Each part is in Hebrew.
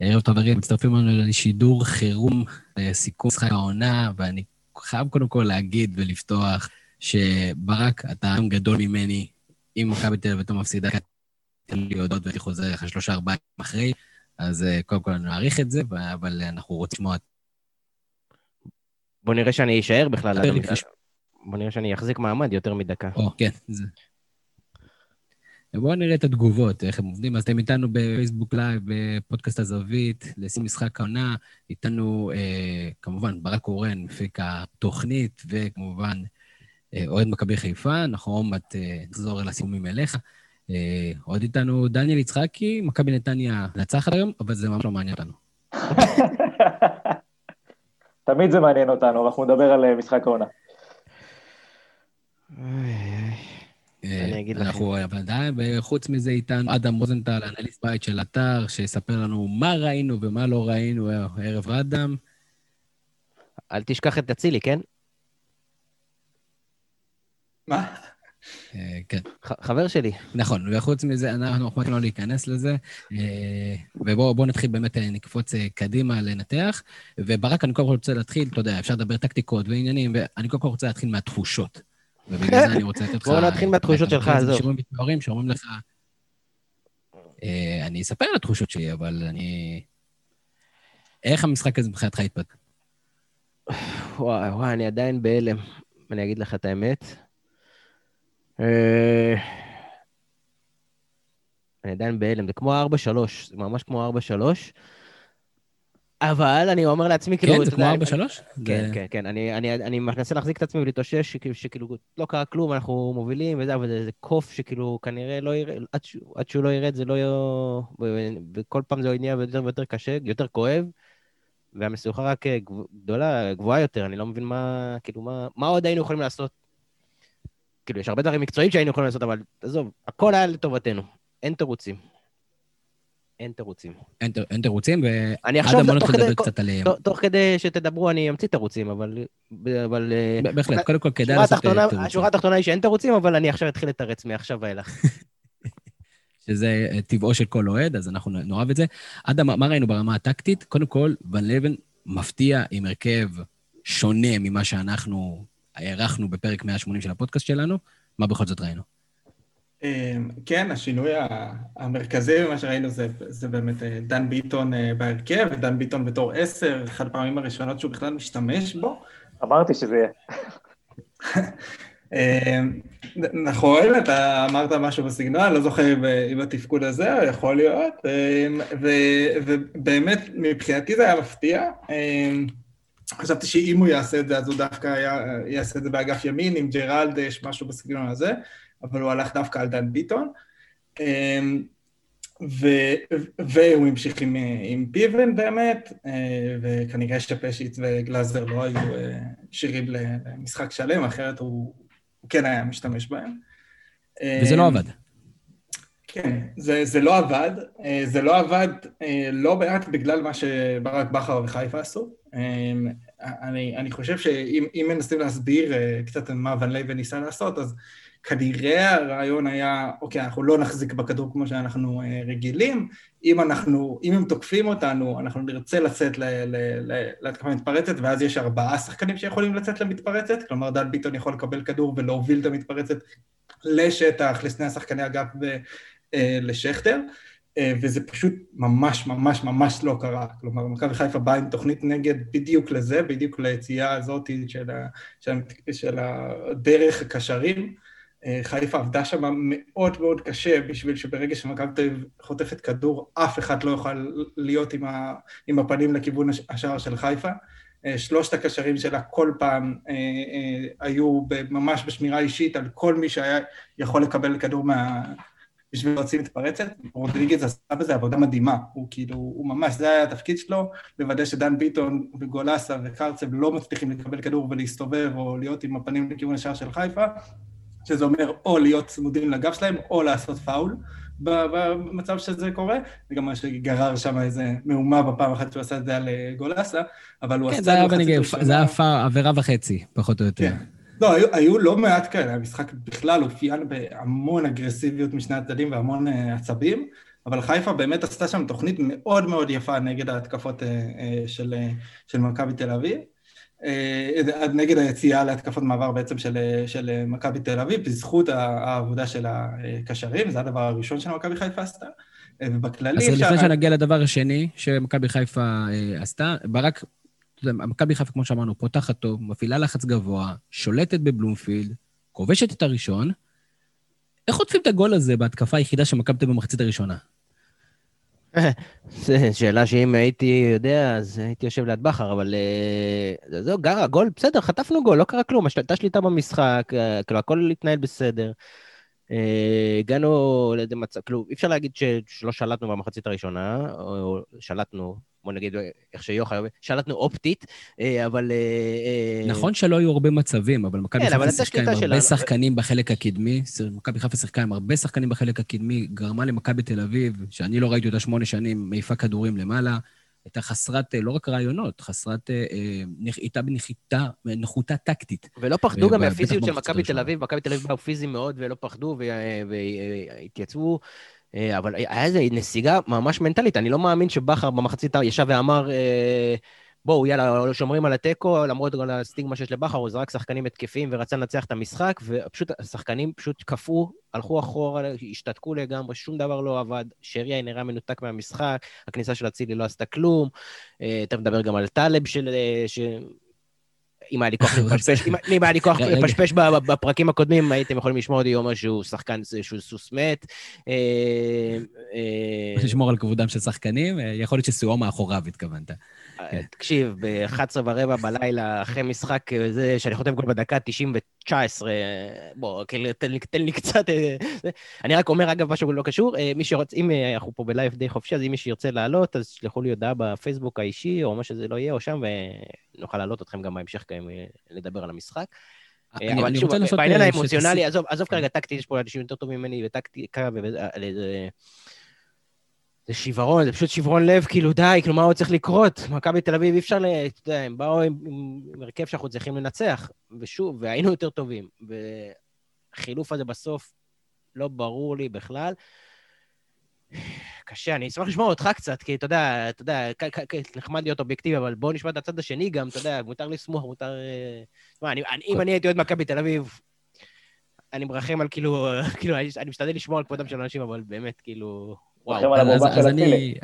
ערב טוב, חברים, מצטרפים לנו לשידור חירום, סיכום משחק העונה, ואני חייב קודם כל להגיד ולפתוח שברק, אתה עם גדול ממני, אם מכבי תל אביב מפסידה, תן לי הודות ואני חוזר לך שלושה ארבעה ימים אחרי, אז אה, קודם כל אני מעריך את זה, אבל אנחנו רוצים לשמוע... בוא נראה שאני אשאר בכלל. בוא נראה שאני אחזיק מעמד יותר מדקה. או, כן. בואו נראה את התגובות, איך הם עובדים. אז אתם איתנו בפייסבוק לייב, בפודקאסט הזווית, לשים משחק העונה. איתנו, אה, כמובן, ברק קורן, מפיק התוכנית, וכמובן, אה, אוהד מכבי חיפה. אנחנו עוד מעט נחזור אל הסיומים אליך. אה, עוד איתנו דניאל יצחקי, מכבי נתניה נצחת היום, אבל זה ממש לא מעניין אותנו. תמיד זה מעניין אותנו, אנחנו נדבר על אה, משחק העונה. אני אגיד לכם. אנחנו עדיין, וחוץ מזה איתנו אדם רוזנטל, אנליסט בית של אתר, שיספר לנו מה ראינו ומה לא ראינו ערב אדם. אל תשכח את אצילי, כן? מה? אה, כן. חבר שלי. נכון, וחוץ מזה, אנחנו יכולים לא להיכנס לזה. אה, ובואו נתחיל באמת, אה, נקפוץ קדימה לנתח. וברק, אני קודם כל רוצה להתחיל, אתה יודע, אפשר לדבר טקטיקות ועניינים, ואני קודם כל רוצה להתחיל מהתחושות. ובגלל זה אני רוצה לתת לך... בואו נתחיל מהתחושות שלך, עזוב. שירים מתוארים שאומרים לך... אני אספר על התחושות שלי, אבל אני... איך המשחק הזה מבחינתך התפתח? וואי, וואי, אני עדיין בהלם. אני אגיד לך את האמת. אה, אני עדיין בהלם, זה כמו 4-3, זה ממש כמו 4-3. אבל אני אומר לעצמי, כאילו... כן, זה כמו 4-3? כן, כן, כן. אני מנסה להחזיק את עצמי ולהתאושש, שכאילו לא קרה כלום, אנחנו מובילים וזה, אבל זה קוף שכאילו כנראה לא ירד, עד שהוא לא ירד זה לא יהיה... וכל פעם זה נהיה יותר ויותר קשה, יותר כואב, והמסוכה רק גדולה, גבוהה יותר, אני לא מבין מה, כאילו, מה עוד היינו יכולים לעשות כאילו, יש הרבה דברים מקצועיים שהיינו יכולים לעשות, אבל עזוב, הכל היה לטובתנו. אין תירוצים. אין תירוצים. אין תירוצים, ועד המון נתחיל לדבר קצת עליהם. תוך כדי שתדברו, אני אמציא תירוצים, אבל... אה, בהחלט, קודם כל כדאי לעשות תירוצים. השורה התחתונה היא שאין תירוצים, אבל אני עכשיו אתחיל לתרץ מעכשיו ואילך. שזה אה, טבעו של כל אוהד, אז אנחנו נאהב את זה. אדם, מה ראינו ברמה הטקטית? קודם כל, ון לבן מפתיע עם הרכב שונה ממה שאנחנו הערכנו בפרק 180 של הפודקאסט שלנו, מה בכל זאת ראינו? אמ, כן, השינוי המרכזי במה שראינו זה, זה באמת אה, דן ביטון אה, בהרכב, ודן ביטון בתור עשר, אחת הפעמים הראשונות שהוא בכלל משתמש בו. אמרתי שזה יהיה. אמ, נכון, אתה אמרת משהו בסגנון, אני לא זוכר אם התפקוד הזה, יכול להיות, אמ, ובאמת מבחינתי זה היה מפתיע. חשבתי שאם הוא יעשה את זה, אז הוא דווקא יעשה את זה באגף ימין, עם ג'רלד יש משהו בסגנון הזה, אבל הוא הלך דווקא על דן ביטון. אמ, ו, והוא המשיך עם, עם פיבן באמת, אה, וכנראה שפשיץ וגלאזר לא היו אה, שירים למשחק שלם, אחרת הוא, הוא כן היה משתמש בהם. וזה לא עבד. כן, זה, זה לא עבד. אה, זה לא עבד לא מעט בגלל מה שברק בכר וחיפה עשו. אמ, אני, אני חושב שאם מנסים להסביר קצת מה ואן לוון ניסה לעשות, אז כנראה הרעיון היה, אוקיי, אנחנו לא נחזיק בכדור כמו שאנחנו אה, רגילים, אם אנחנו, אם הם תוקפים אותנו, אנחנו נרצה לצאת להתקפה מתפרצת, ואז יש ארבעה שחקנים שיכולים לצאת למתפרצת, כלומר דן ביטון יכול לקבל כדור ולהוביל את המתפרצת לשטח, לשני השחקני אגף ולשכטר. אה, וזה פשוט ממש ממש ממש לא קרה. כלומר, מכבי חיפה באה עם תוכנית נגד בדיוק לזה, בדיוק ליציאה הזאת של, ה, של, של הדרך הקשרים. אה, חיפה עבדה שם מאוד מאוד קשה בשביל שברגע שמכבי תל אביב חוטפת כדור, אף אחד לא יוכל להיות עם, ה, עם הפנים לכיוון השער של חיפה. אה, שלושת הקשרים שלה כל פעם אה, אה, היו ממש בשמירה אישית על כל מי שהיה יכול לקבל כדור מה, בשביל להוציא מתפרצת. רודריגז עשה בזה עבודה מדהימה, הוא כאילו, הוא ממש, זה היה התפקיד שלו, לוודא שדן ביטון וגולסה וקרצב לא מצליחים לקבל כדור ולהסתובב או להיות עם הפנים לכיוון השער של חיפה, שזה אומר או להיות צמודים לגב שלהם או לעשות פאול. במצב שזה קורה, זה גם מה שגרר שם איזה מהומה בפעם אחת שהוא עשה את זה על אה, גולסה, אבל הוא כן, עשה... כן, זה היה עבירה וחצי, פחות או יותר. כן. לא, היו, היו לא מעט כאלה, המשחק בכלל אופיין בהמון אגרסיביות משני הצדדים והמון uh, עצבים, אבל חיפה באמת עשתה שם תוכנית מאוד מאוד יפה נגד ההתקפות של, של מכבי תל אביב. נגד היציאה להתקפות מעבר בעצם של, של מכבי תל אביב, בזכות העבודה של הקשרים, זה הדבר הראשון שמכבי חיפה עשתה. ובכללי... אז לפני שנגיע לדבר השני שמכבי חיפה עשתה, ברק מכבי חיפה, כמו שאמרנו, פותחת טוב, מפעילה לחץ גבוה, שולטת בבלומפילד, כובשת את הראשון. איך חוטפים את הגול הזה בהתקפה היחידה שמכבי במחצית הראשונה? זו שאלה שאם הייתי יודע, אז הייתי יושב ליד בכר, אבל אה, זהו, גרה, גול, בסדר, חטפנו גול, לא קרה כלום, הייתה שליטה במשחק, אה, כאילו, הכל התנהל בסדר. אה, הגענו לאיזה מצב, כאילו, אי אפשר להגיד שלא שלטנו במחצית הראשונה, או שלטנו, בוא נגיד, איך שיוחאי שלטנו אופטית, אה, אבל... אה, נכון שלא היו הרבה מצבים, אבל מכבי כן, חיפה שיחקה עם הרבה שחקנים בחלק הקדמי, מכבי חיפה שיחקה עם הרבה שחקנים בחלק הקדמי, גרמה למכבי תל אביב, שאני לא ראיתי אותה שמונה שנים, מעיפה כדורים למעלה. הייתה חסרת, לא רק רעיונות, חסרת, הייתה בנחיתה, נחותה טקטית. ולא פחדו גם מהפיזיות של מכבי תל אביב, מכבי תל אביב באו פיזיים מאוד ולא פחדו והתייצבו. אה, אבל היה איזו נסיגה ממש מנטלית, אני לא מאמין שבכר במחצית ישב ואמר, אה, בואו, יאללה, שומרים על התיקו, למרות כל הסטיגמה שיש לבכר, הוא זרק שחקנים התקפיים ורצה לנצח את המשחק, ופשוט השחקנים פשוט קפאו, הלכו אחורה, השתתקו לגמרי, שום דבר לא עבד. שריה נראה מנותק מהמשחק, הכניסה של אצילי לא עשתה כלום. אה, תכף נדבר גם על טלב של... אם היה לי כוח לפשפש, אם היה לי כוח לפשפש בפרקים הקודמים, הייתם יכולים לשמוע אותי אומר שהוא שחקן, שהוא סוס מת. אה, אה, לשמור על כבודם של שחקנים, אה, יכול להיות שסיועו מאחוריו התכוונת. כן. תקשיב, ב-11 ורבע בלילה, אחרי משחק זה, שאני חותם גול בדקה 90 ו-19, בוא, תן לי, תן לי קצת... אני רק אומר, אגב, משהו לא קשור, מי שרוצה, אם אנחנו פה בלייב די חופשי, אז אם מישהו ירצה לעלות, אז שלחו לי הודעה בפייסבוק האישי, או מה שזה לא יהיה, או שם, ונוכל לעלות אתכם גם בהמשך לדבר על המשחק. אבל שוב, בעניין האמוציונלי, עזוב כרגע טקטי, יש פה אנשים יותר טובים ממני, וטקטיקה, זה שברון, זה פשוט שברון לב, כאילו די, כאילו מה עוד צריך לקרות? מכבי תל אביב אי אפשר ל... אתה יודע, הם באו עם, עם הרכב שאנחנו צריכים לנצח, ושוב, והיינו יותר טובים. והחילוף הזה בסוף לא ברור לי בכלל. קשה, אני אשמח לשמוע אותך קצת, כי אתה יודע, אתה יודע, נחמד להיות אובייקטיבי, אבל בואו נשמע את הצד השני גם, אתה יודע, מותר לשמוח, מותר... תשמע, אני, אם אני הייתי אוהד מכבי תל אביב, אני מרחם על כאילו, כאילו, אני משתדל לשמור על כבודם של אנשים, אבל באמת, כאילו, וואו. אז, אז, אני,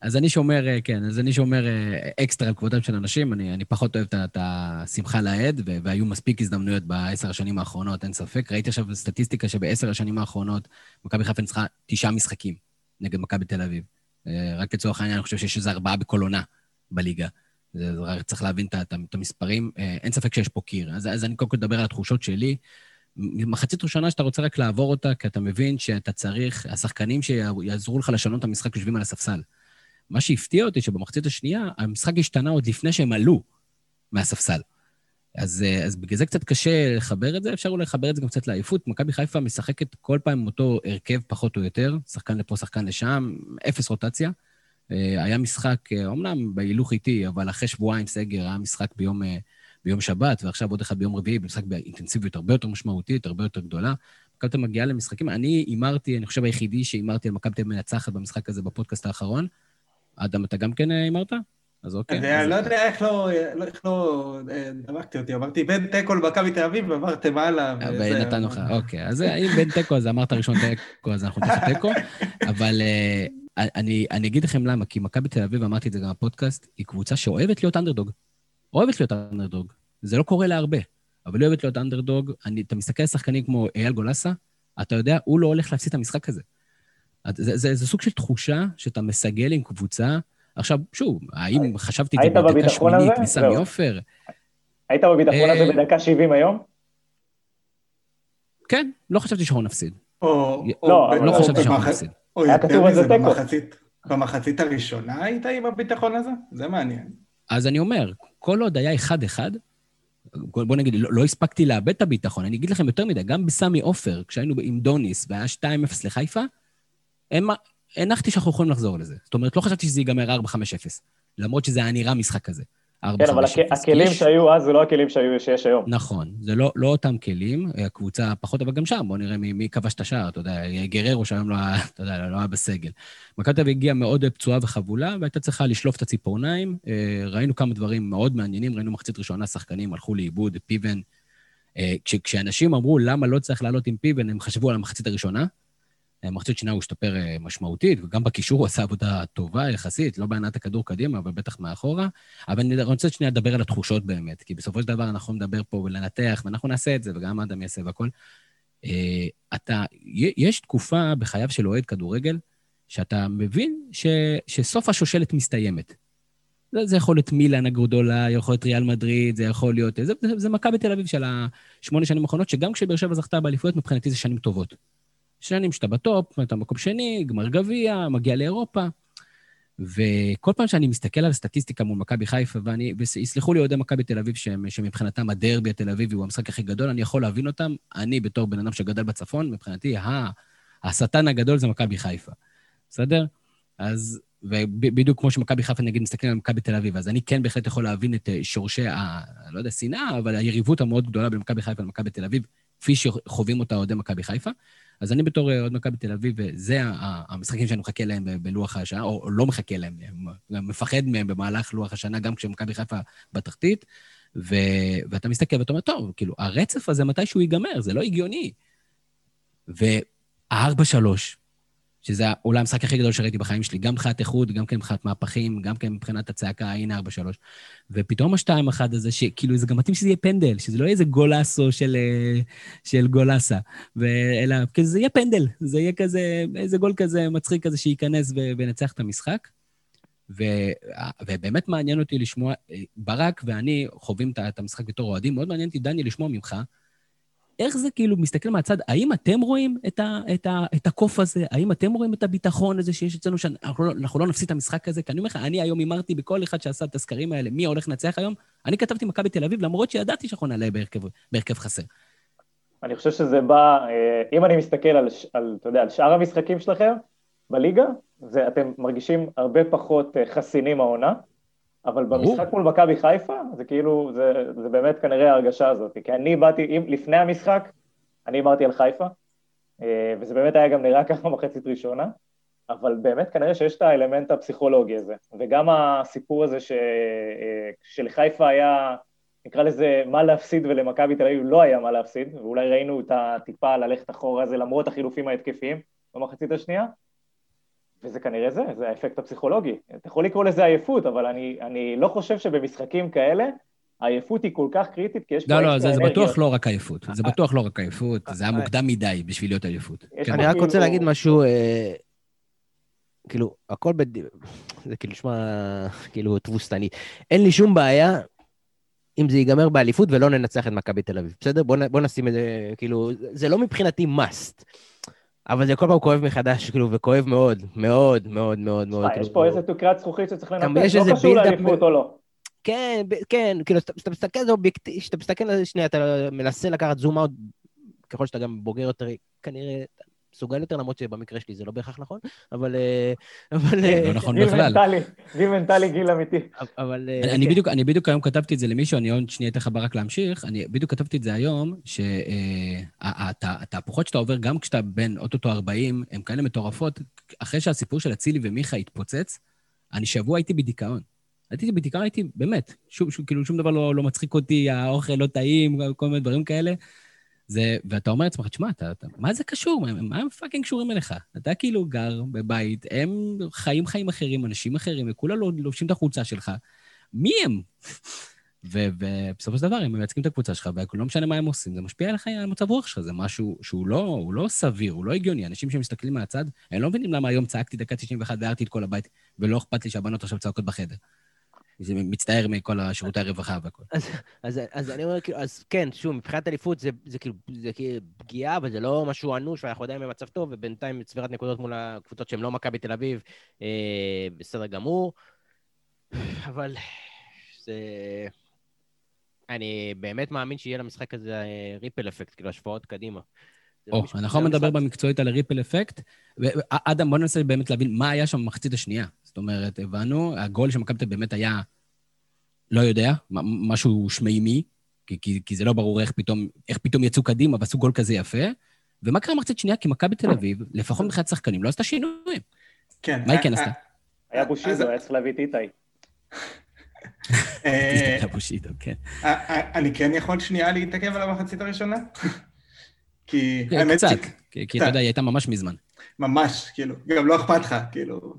אז אני שומר, אה, כן, אז אני שומר אה, אקסטרה על כבודם של אנשים, אני, אני פחות אוהב את השמחה לאיד, והיו מספיק הזדמנויות בעשר השנים האחרונות, אין ספק. ראיתי עכשיו סטטיסטיקה שבעשר השנים האחרונות מכבי חיפה ניצחה תשעה משחקים נגד מכבי תל אביב. אה, רק לצורך העניין, אני חושב שיש איזה ארבעה בכל עונה בליגה. זה, זה, צריך להבין את, את המספרים. אין ספק שיש פה קיר. אז, אז אני קודם כל אדבר על התחושות שלי. מחצית ראשונה שאתה רוצה רק לעבור אותה, כי אתה מבין שאתה צריך, השחקנים שיעזרו לך לשנות את המשחק יושבים על הספסל. מה שהפתיע אותי, שבמחצית השנייה, המשחק השתנה עוד לפני שהם עלו מהספסל. אז, אז בגלל זה קצת קשה לחבר את זה, אפשר אולי לחבר את זה גם קצת לעייפות. מכבי חיפה משחקת כל פעם עם אותו הרכב, פחות או יותר, שחקן לפה, שחקן לשם, אפס רוטציה. אה, היה משחק, אומנם אה, בהילוך איטי, אבל אחרי שבועיים סגר היה משחק ביום אה, ביום שבת, ועכשיו עוד אחד ביום רביעי, במשחק באינטנסיביות הרבה יותר משמעותית, הרבה יותר גדולה. מכבי תל מגיעה למשחקים. אני הימרתי, אני חושב היחידי שהימרתי על מכבי תל מנצחת במשחק הזה בפודקאסט האחרון. אדם, אתה גם כן הימרת? אז אוקיי. אני לא יודע איך לא, איך לא אה, דבקתי אותי, אמרתי בין תיקו למכבי תל אביב, עברתם הלאה. ונתנו לך, אוקיי. אז אם בין תיקו, אז אמרת ראשון תיקו, אז אנחנו תכף תיקו. אבל אה, אני, אני אגיד לכם למה, כי מכבי תל אביב, אמרתי את זה גם בפודקאסט, היא קבוצה שאוהבת להיות אנדרדוג. אוהבת להיות אנדרדוג. זה לא קורה להרבה, אבל היא אוהבת להיות אנדרדוג. אני, אתה מסתכל על שחקנים כמו אייל גולסה, אתה יודע, הוא לא הולך להפסיד את המשחק הזה. זה, זה, זה סוג של תחושה שאתה מסגל עם קבוצה. עכשיו, שוב, האם חשבתי את זה בדקה שמינית מסמי עופר? היית בביטחון הזה אה, בדקה 70 היום? כן, לא חשבתי שאנחנו נפסיד. או, לא, לא חשבתי שאנחנו נפסיד. היה כתוב על זה תיקו. במחצית הראשונה היית עם הביטחון הזה? זה מעניין. אז אני אומר, כל עוד היה אחד-אחד, בוא נגיד, לא, לא הספקתי לאבד את הביטחון. אני אגיד לכם יותר מדי, גם בסמי עופר, כשהיינו עם דוניס והיה 2-0 לחיפה, הנחתי שאנחנו יכולים לחזור לזה. זאת אומרת, לא חשבתי שזה ייגמר 4-5-0, למרות שזה היה נראה משחק כזה. כן, אבל הכ-. הכלים יש- שהיו אז זה לא הכלים שהיו- שיש היום. נכון, זה לא, לא אותם כלים, הקבוצה פחות, אבל גם שם, בואו נראה מי, מי כבש את השער, אתה יודע, גררו שהיום לא אתה יודע, לא היה בסגל. מכבי תל הגיעה מאוד פצועה וחבולה, והייתה צריכה לשלוף את הציפורניים. אה, ראינו כמה דברים מאוד מעניינים, ראינו מחצית ראשונה, שחקנים הלכו לאיבוד, פיבן. אה, כש, כשאנשים אמרו למה לא צריך לעלות עם פיבן, הם חשבו על המחצית הראשונה. מחצית שנייה הוא השתפר אה, משמעותית, וגם בקישור הוא עשה עבודה טובה יחסית, לא בהנעת הכדור קדימה, אבל בטח מאחורה. אבל אני רוצה שנייה לדבר על התחושות באמת, כי בסופו של דבר אנחנו נדבר פה ולנתח, ואנחנו נעשה את זה, וגם אדם יעשה והכל. אה, אתה, יש תקופה בחייו של אוהד כדורגל, שאתה מבין ש, שסוף השושלת מסתיימת. זה, זה יכול להיות מילאן הגדולה, יכול להיות ריאל מדריד, זה יכול להיות... זה, זה, זה מכבי תל אביב של השמונה שנים האחרונות, שגם כשבאר שבע זכתה באליפויות, מבחינתי זה שנים טובות. שנים שאתה בטופ, אתה מקום שני, גמר גביע, מגיע לאירופה. וכל פעם שאני מסתכל על הסטטיסטיקה מול מכבי חיפה, ואני, ויסלחו לי אוהדי מכבי תל אביב, שהם, שמבחינתם הדרבי התל אביבי הוא המשחק הכי גדול, אני יכול להבין אותם. אני, בתור בן אדם שגדל בצפון, מבחינתי, ה- השטן הגדול זה מכבי חיפה. בסדר? אז, ובדיוק כמו שמכבי חיפה, נגיד, מסתכלים על מכבי תל אביב, אז אני כן בהחלט יכול להבין את אה, שורשי ה... לא יודע, שנאה, אבל היריבות המאוד גדולה בין מכבי חיפה למכבי תל אביב, כפי שחווים אותה אוהדי מכבי חיפה. אז אני בתור אוהד מכבי תל אביב, זה ה- המשחקים שאני מחכה להם ב- בלוח השנה, או לא מחכה להם, מפחד מהם במהלך לוח השנה, גם כשמכבי חיפה בתחתית, ו... ואתה מסתכל ואתה אומר, טוב, כאילו, הרצף הזה מתישהו ייגמר, זה לא הגיוני. והארבע שלוש, שזה אולי המשחק הכי גדול שראיתי בחיים שלי, גם מבחינת איכות, גם כן מבחינת מהפכים, גם כן מבחינת הצעקה, הנה ארבע שלוש. ופתאום השתיים אחד הזה, שכאילו זה גם מתאים שזה יהיה פנדל, שזה לא יהיה איזה גולאסו של, אה, של גולאסה, אלא כזה זה יהיה פנדל, זה יהיה כזה, איזה גול כזה מצחיק כזה שייכנס וינצח את המשחק. ו- ובאמת מעניין אותי לשמוע, אה, ברק ואני חווים את המשחק בתור אוהדים, מאוד מעניין אותי, דני, לשמוע ממך, איך זה כאילו מסתכל מהצד, האם אתם רואים את, ה, את, ה, את הקוף הזה? האם אתם רואים את הביטחון הזה שיש אצלנו, שאנחנו לא, לא נפסיד את המשחק הזה? כי אני אומר לך, אני היום הימרתי בכל אחד שעשה את הסקרים האלה, מי הולך לנצח היום, אני כתבתי מכבי תל אביב, למרות שידעתי שאנחנו נעלה בהרכב, חסר. אני חושב שזה בא, אה, אם אני מסתכל על, על, אתה יודע, על שאר המשחקים שלכם בליגה, זה, אתם מרגישים הרבה פחות אה, חסינים העונה, אבל. במשחק מול מכבי חיפה, זה כאילו, זה, זה באמת כנראה ההרגשה הזאת. כי אני באתי, אם, לפני המשחק, אני אמרתי על חיפה, אה, וזה באמת היה גם נראה ככה מחצית ראשונה, אבל באמת כנראה שיש את האלמנט הפסיכולוגי הזה. וגם הסיפור הזה ש, אה, שלחיפה היה, נקרא לזה, מה להפסיד ולמכבי תל אביב לא היה מה להפסיד, ואולי ראינו את הטיפה ללכת אחורה הזה למרות החילופים ההתקפיים במחצית השנייה, וזה כנראה זה, זה האפקט הפסיכולוגי. אתה יכול לקרוא לזה עייפות, אבל אני, אני לא חושב שבמשחקים כאלה, העייפות היא כל כך קריטית, כי יש פה לא, לא, זה, זה. בטוח לא רק עייפות. זה בטוח לא רק עייפות, זה היה אה, מוקדם מדי בשביל להיות עייפות. כן. אני רק כאילו- רוצה להגיד משהו, אה, כאילו, הכל בד... זה כאילו נשמע כאילו תבוסתני. אין לי שום בעיה אם זה ייגמר באליפות ולא ננצח את מכבי תל אביב, בסדר? בוא, בוא נשים את זה, כאילו, זה לא מבחינתי must, אבל זה כל פעם כואב מחדש, כאילו, וכואב מאוד, מאוד, מאוד, מאוד, מאוד. יש פה איזה תקרת זכוכית שצריך יש לא קשור לאליפות או לא. כן, כן, כאילו, כשאתה מסתכל על זה אובייקטיבי, כשאתה מסתכל על זה שנייה, אתה מנסה לקחת זום אאוט, ככל שאתה גם בוגר יותר, כנראה מסוגל יותר, למרות שבמקרה שלי זה לא בהכרח נכון, אבל... אה, אבל... אה, לא נכון גיל בכלל. גיל מנטלי, גיל אמיתי. אבל... אה, אני, אני, כן. בדיוק, אני בדיוק היום כתבתי את זה למישהו, אני עוד שנייה אתן לך ברק להמשיך, אני בדיוק כתבתי את זה היום, שהתהפוכות שאתה עובר, גם כשאתה בן אוטוטו 40, הן כאלה מטורפות. אחרי שהסיפור של אצילי ומיכה התפוצץ, אני שבוע הייתי בדיכאון. הייתי בדיכאון, הייתי, באמת, שום, שום, כאילו שום דבר לא, לא מצחיק אותי, האוכל לא טעים, כל מיני דברים כאלה. זה, ואתה אומר לעצמך, תשמע, אתה, אתה, מה זה קשור? מה, מה הם fucking קשורים אליך? אתה כאילו גר בבית, הם חיים חיים אחרים, אנשים אחרים, וכולם לא- לובשים את החולצה שלך. מי הם? ובסופו של דבר, הם מייצגים את הקבוצה שלך, ולא משנה מה הם עושים, זה משפיע עליך, על מצב רוח שלך, זה משהו שהוא לא, הוא לא סביר, הוא לא הגיוני. אנשים שמסתכלים מהצד, הם לא מבינים למה היום צעקתי דקה 91 והערתי את כל הבית, ולא אכפת לי שהבנות עכשיו צועקות בחדר. זה מצטער מכל השירותי הרווחה והכל. אז, אז אני אומר, כאילו, אז כן, שוב, מבחינת אליפות זה, זה כאילו, זה כאילו פגיעה, אבל זה לא משהו אנוש, ואנחנו עדיין במצב טוב, ובינתיים צבירת נקודות מול הקבוצות שהן לא מכבי תל אביב, אה, בסדר גמור. אבל זה... אני באמת מאמין שיהיה למשחק הזה אה, ריפל אפקט, כאילו השפעות קדימה. או, מש- אנחנו מדבר במקצועית על הריפל אפקט. ואדם, בוא ננסה באמת להבין מה היה שם במחצית השנייה. זאת אומרת, הבנו, הגול של מכבי באמת היה לא יודע, משהו שמימי, כי, כי, כי זה לא ברור איך פתאום, איך פתאום יצאו קדימה ועשו גול כזה יפה. ומה קרה מחצית שנייה? כי מכבי תל אביב, לפחות מבחינת שחקנים, לא עשתה שינויים. כן. מה היא כן עשתה? היה בושידו, היה צריך להביא את איתי. בושידו, כן. אני כן יכול שנייה להתעכב על המחצית הראשונה? כי האמת... קצת, כי אתה יודע, היא הייתה ממש מזמן. ממש, כאילו, גם לא אכפת לך, כאילו.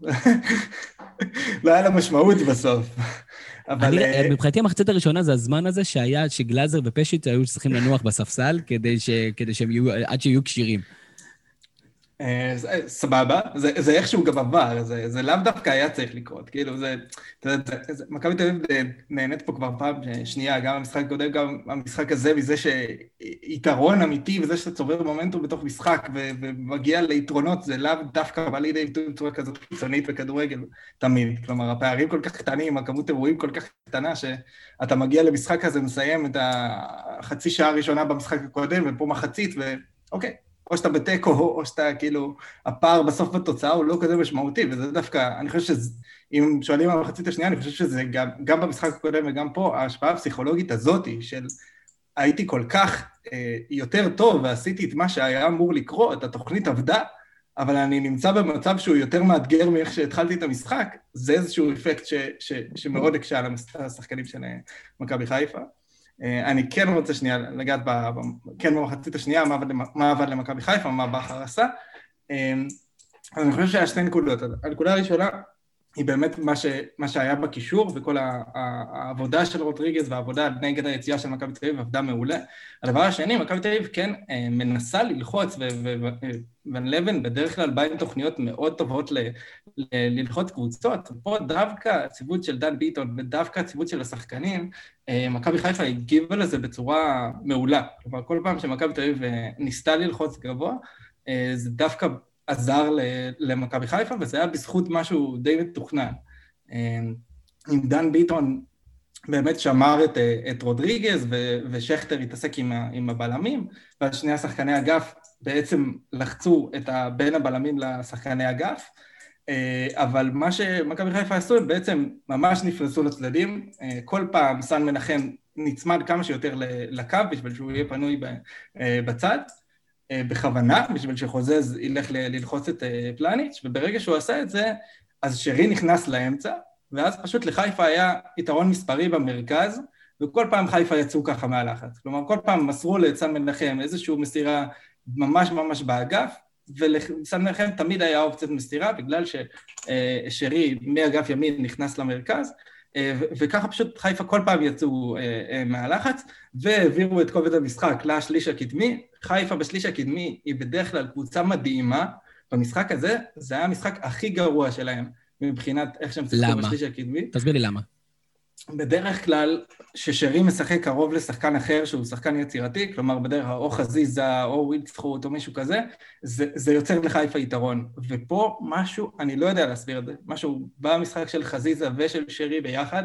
לא היה לה משמעות בסוף. אבל... אה, מבחינתי המחצית הראשונה זה הזמן הזה שהיה, שגלאזר ופשיט היו צריכים לנוח בספסל כדי שהם יהיו, עד שיהיו כשירים. אה, סבבה, זה, זה איכשהו גם עבר, זה, זה לאו דווקא היה צריך לקרות, כאילו זה, אתה יודע, מכבי תל אביב נהנית פה כבר פעם שנייה, גם המשחק הקודם, גם המשחק הזה, מזה שיתרון אמיתי וזה שאתה צובר מומנטום בתוך משחק ו, ומגיע ליתרונות, זה לאו דווקא בא לידי ביטוי בצורה כזאת קיצונית בכדורגל תמיד, כלומר הפערים כל כך קטנים, הכמות אירועים כל כך קטנה, שאתה מגיע למשחק הזה, מסיים את החצי שעה הראשונה במשחק הקודם, ופה מחצית, ואוקיי. או שאתה בתיקו, או שאתה כאילו, הפער בסוף בתוצאה הוא לא כזה משמעותי, וזה דווקא, אני חושב שאם שואלים על המחצית השנייה, אני חושב שזה גם, גם במשחק הקודם וגם פה, ההשפעה הפסיכולוגית הזאתי של הייתי כל כך אה, יותר טוב ועשיתי את מה שהיה אמור לקרות, התוכנית עבדה, אבל אני נמצא במצב שהוא יותר מאתגר מאיך שהתחלתי את המשחק, זה איזשהו אפקט ש, ש, שמאוד הקשה על השחקנים של אה, מכבי חיפה. אה, אני כן רוצה שנייה לגעת ב, כן במחצית השנייה, מה עבד, מה עבד למכבי חיפה, מה בכר עשה. אה, אז אני חושב שהיה שתי נקודות. הנקודה הראשונה היא באמת מה, ש, מה שהיה בקישור, וכל העבודה של רוטריגז והעבודה נגד היציאה של מכבי תל אביב עבדה מעולה. הדבר השני, מכבי תל אביב כן אה, מנסה ללחוץ, ון לבן בדרך כלל בא עם תוכניות מאוד טובות ל, ל, ללחוץ קבוצות. פה דווקא הציוות של דן ביטון ודווקא הציוות של השחקנים, אה, מכבי חיפה הגיבה לזה בצורה מעולה. כלומר, כל פעם שמכבי תל אביב אה, ניסתה ללחוץ גבוה, זה דווקא עזר למכבי חיפה, וזה היה בזכות משהו די מתוכנן. עם דן ביטון באמת שמר את, את רודריגז, ו, ושכטר התעסק עם, עם הבלמים, והשני השחקני אגף בעצם לחצו את בין הבלמים לשחקני אגף, אבל מה שמכבי חיפה עשו, הם בעצם ממש נפרסו לצדדים, כל פעם סן מנחם נצמד כמה שיותר לקו בשביל שהוא יהיה פנוי בצד, אה, בכוונה, בשביל שחוזז ילך ללחוץ את אה, פלניץ', וברגע שהוא עשה את זה, אז שרי נכנס לאמצע, ואז פשוט לחיפה היה יתרון מספרי במרכז, וכל פעם חיפה יצאו ככה מהלחץ. כלומר, כל פעם מסרו לסן מנחם איזושהי מסירה ממש ממש באגף, ולסן מנחם תמיד היה אופציית מסירה, בגלל ששרי אה, מאגף ימין נכנס למרכז, וככה פשוט חיפה כל פעם יצאו מהלחץ, והעבירו את כובד המשחק לשליש הקדמי, חיפה בשליש הקדמי היא בדרך כלל קבוצה מדהימה, במשחק הזה זה היה המשחק הכי גרוע שלהם מבחינת איך שהם שיחקו בשליש הקדמי. תסביר לי למה. בדרך כלל, ששרי משחק קרוב לשחקן אחר שהוא שחקן יצירתי, כלומר בדרך כלל או חזיזה או ווילדסחוט או מישהו כזה, זה, זה יוצר לחיפה יתרון. ופה משהו, אני לא יודע להסביר את זה, משהו במשחק של חזיזה ושל שרי ביחד,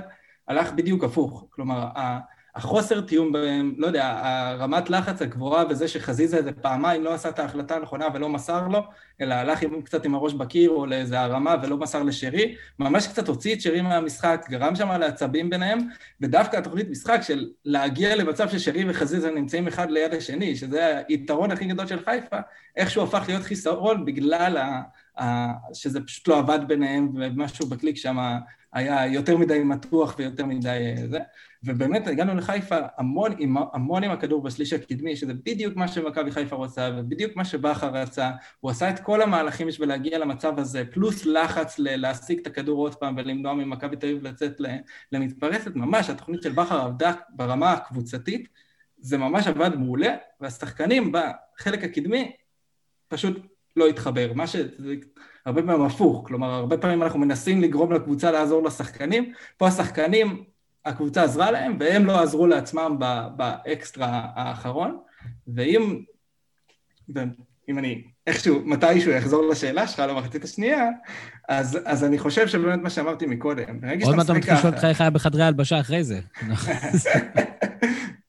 הלך בדיוק הפוך. כלומר, החוסר תיאום בהם, לא יודע, הרמת לחץ הגבוהה וזה שחזיזה איזה פעמיים לא עשה את ההחלטה הנכונה ולא מסר לו, אלא הלך עם, קצת עם הראש בקיר או לאיזה הרמה ולא מסר לשרי, ממש קצת הוציא את שרי מהמשחק, גרם שם לעצבים ביניהם, ודווקא התוכנית משחק של להגיע למצב ששרי וחזיזה נמצאים אחד ליד השני, שזה היתרון הכי גדול של חיפה, איכשהו הפך להיות חיסרון בגלל ה... שזה פשוט לא עבד ביניהם ומשהו בקליק שם היה יותר מדי מתוח ויותר מדי אה, זה, ובאמת הגענו לחיפה המון עם, המון עם הכדור בשליש הקדמי, שזה בדיוק מה שמכבי חיפה רוצה ובדיוק מה שבכר רצה, הוא עשה את כל המהלכים בשביל להגיע למצב הזה, פלוס לחץ ל- להשיג את הכדור עוד פעם ולמנוע ממכבי תל אביב לצאת למתפרצת, ממש התוכנית של בכר עבדה ברמה הקבוצתית, זה ממש עבד מעולה, והשחקנים בחלק הקדמי פשוט לא התחבר, מה ש... הרבה פעמים הפוך, כלומר, הרבה פעמים אנחנו מנסים לגרום לקבוצה לעזור לשחקנים, פה השחקנים, הקבוצה עזרה להם, והם לא עזרו לעצמם באקסטרה האחרון, ואם, אם אני איכשהו, מתישהו יחזור לשאלה שלך, למחצית השנייה, אז, אז אני חושב שבאמת מה שאמרתי מקודם, עוד מעט אתה מתחיל לשאול אותך איך היה בחדרי ההלבשה אחרי זה.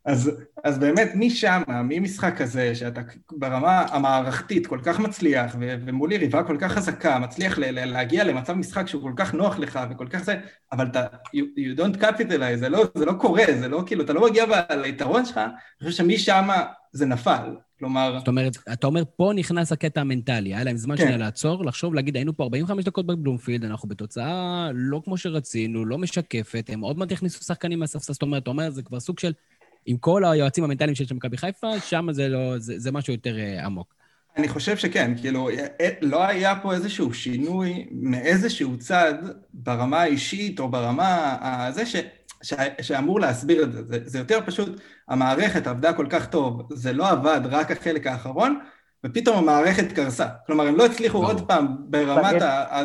אז, אז באמת, משם, ממשחק כזה, שאתה ברמה המערכתית כל כך מצליח, ומול יריבה כל כך חזקה, מצליח להגיע למצב משחק שהוא כל כך נוח לך וכל כך זה, אבל אתה, you, you don't capitalize, זה לא, זה לא קורה, זה לא כאילו, אתה לא מגיע ליתרון שלך, אני חושב שמשם זה נפל. כלומר... זאת אומרת, אתה אומר, פה נכנס הקטע המנטלי, היה להם זמן כן. שנייה לעצור, לחשוב, להגיד, היינו פה 45 דקות בבלומפילד, אנחנו בתוצאה לא כמו שרצינו, לא משקפת, הם עוד מעט יכניסו שחקנים מהספסל, זאת אומרת, אתה אומר, זה כבר סוג של עם כל היועצים המנטליים שיש למכבי חיפה, שם זה, לא, זה, זה משהו יותר uh, עמוק. אני חושב שכן, כאילו, אה, אה, לא היה פה איזשהו שינוי מאיזשהו צד ברמה האישית או ברמה הזה ש, ש, שאמור להסביר את זה. זה. זה יותר פשוט, המערכת עבדה כל כך טוב, זה לא עבד רק החלק האחרון, ופתאום המערכת קרסה. כלומר, הם לא הצליחו לא. עוד פעם ברמת ה...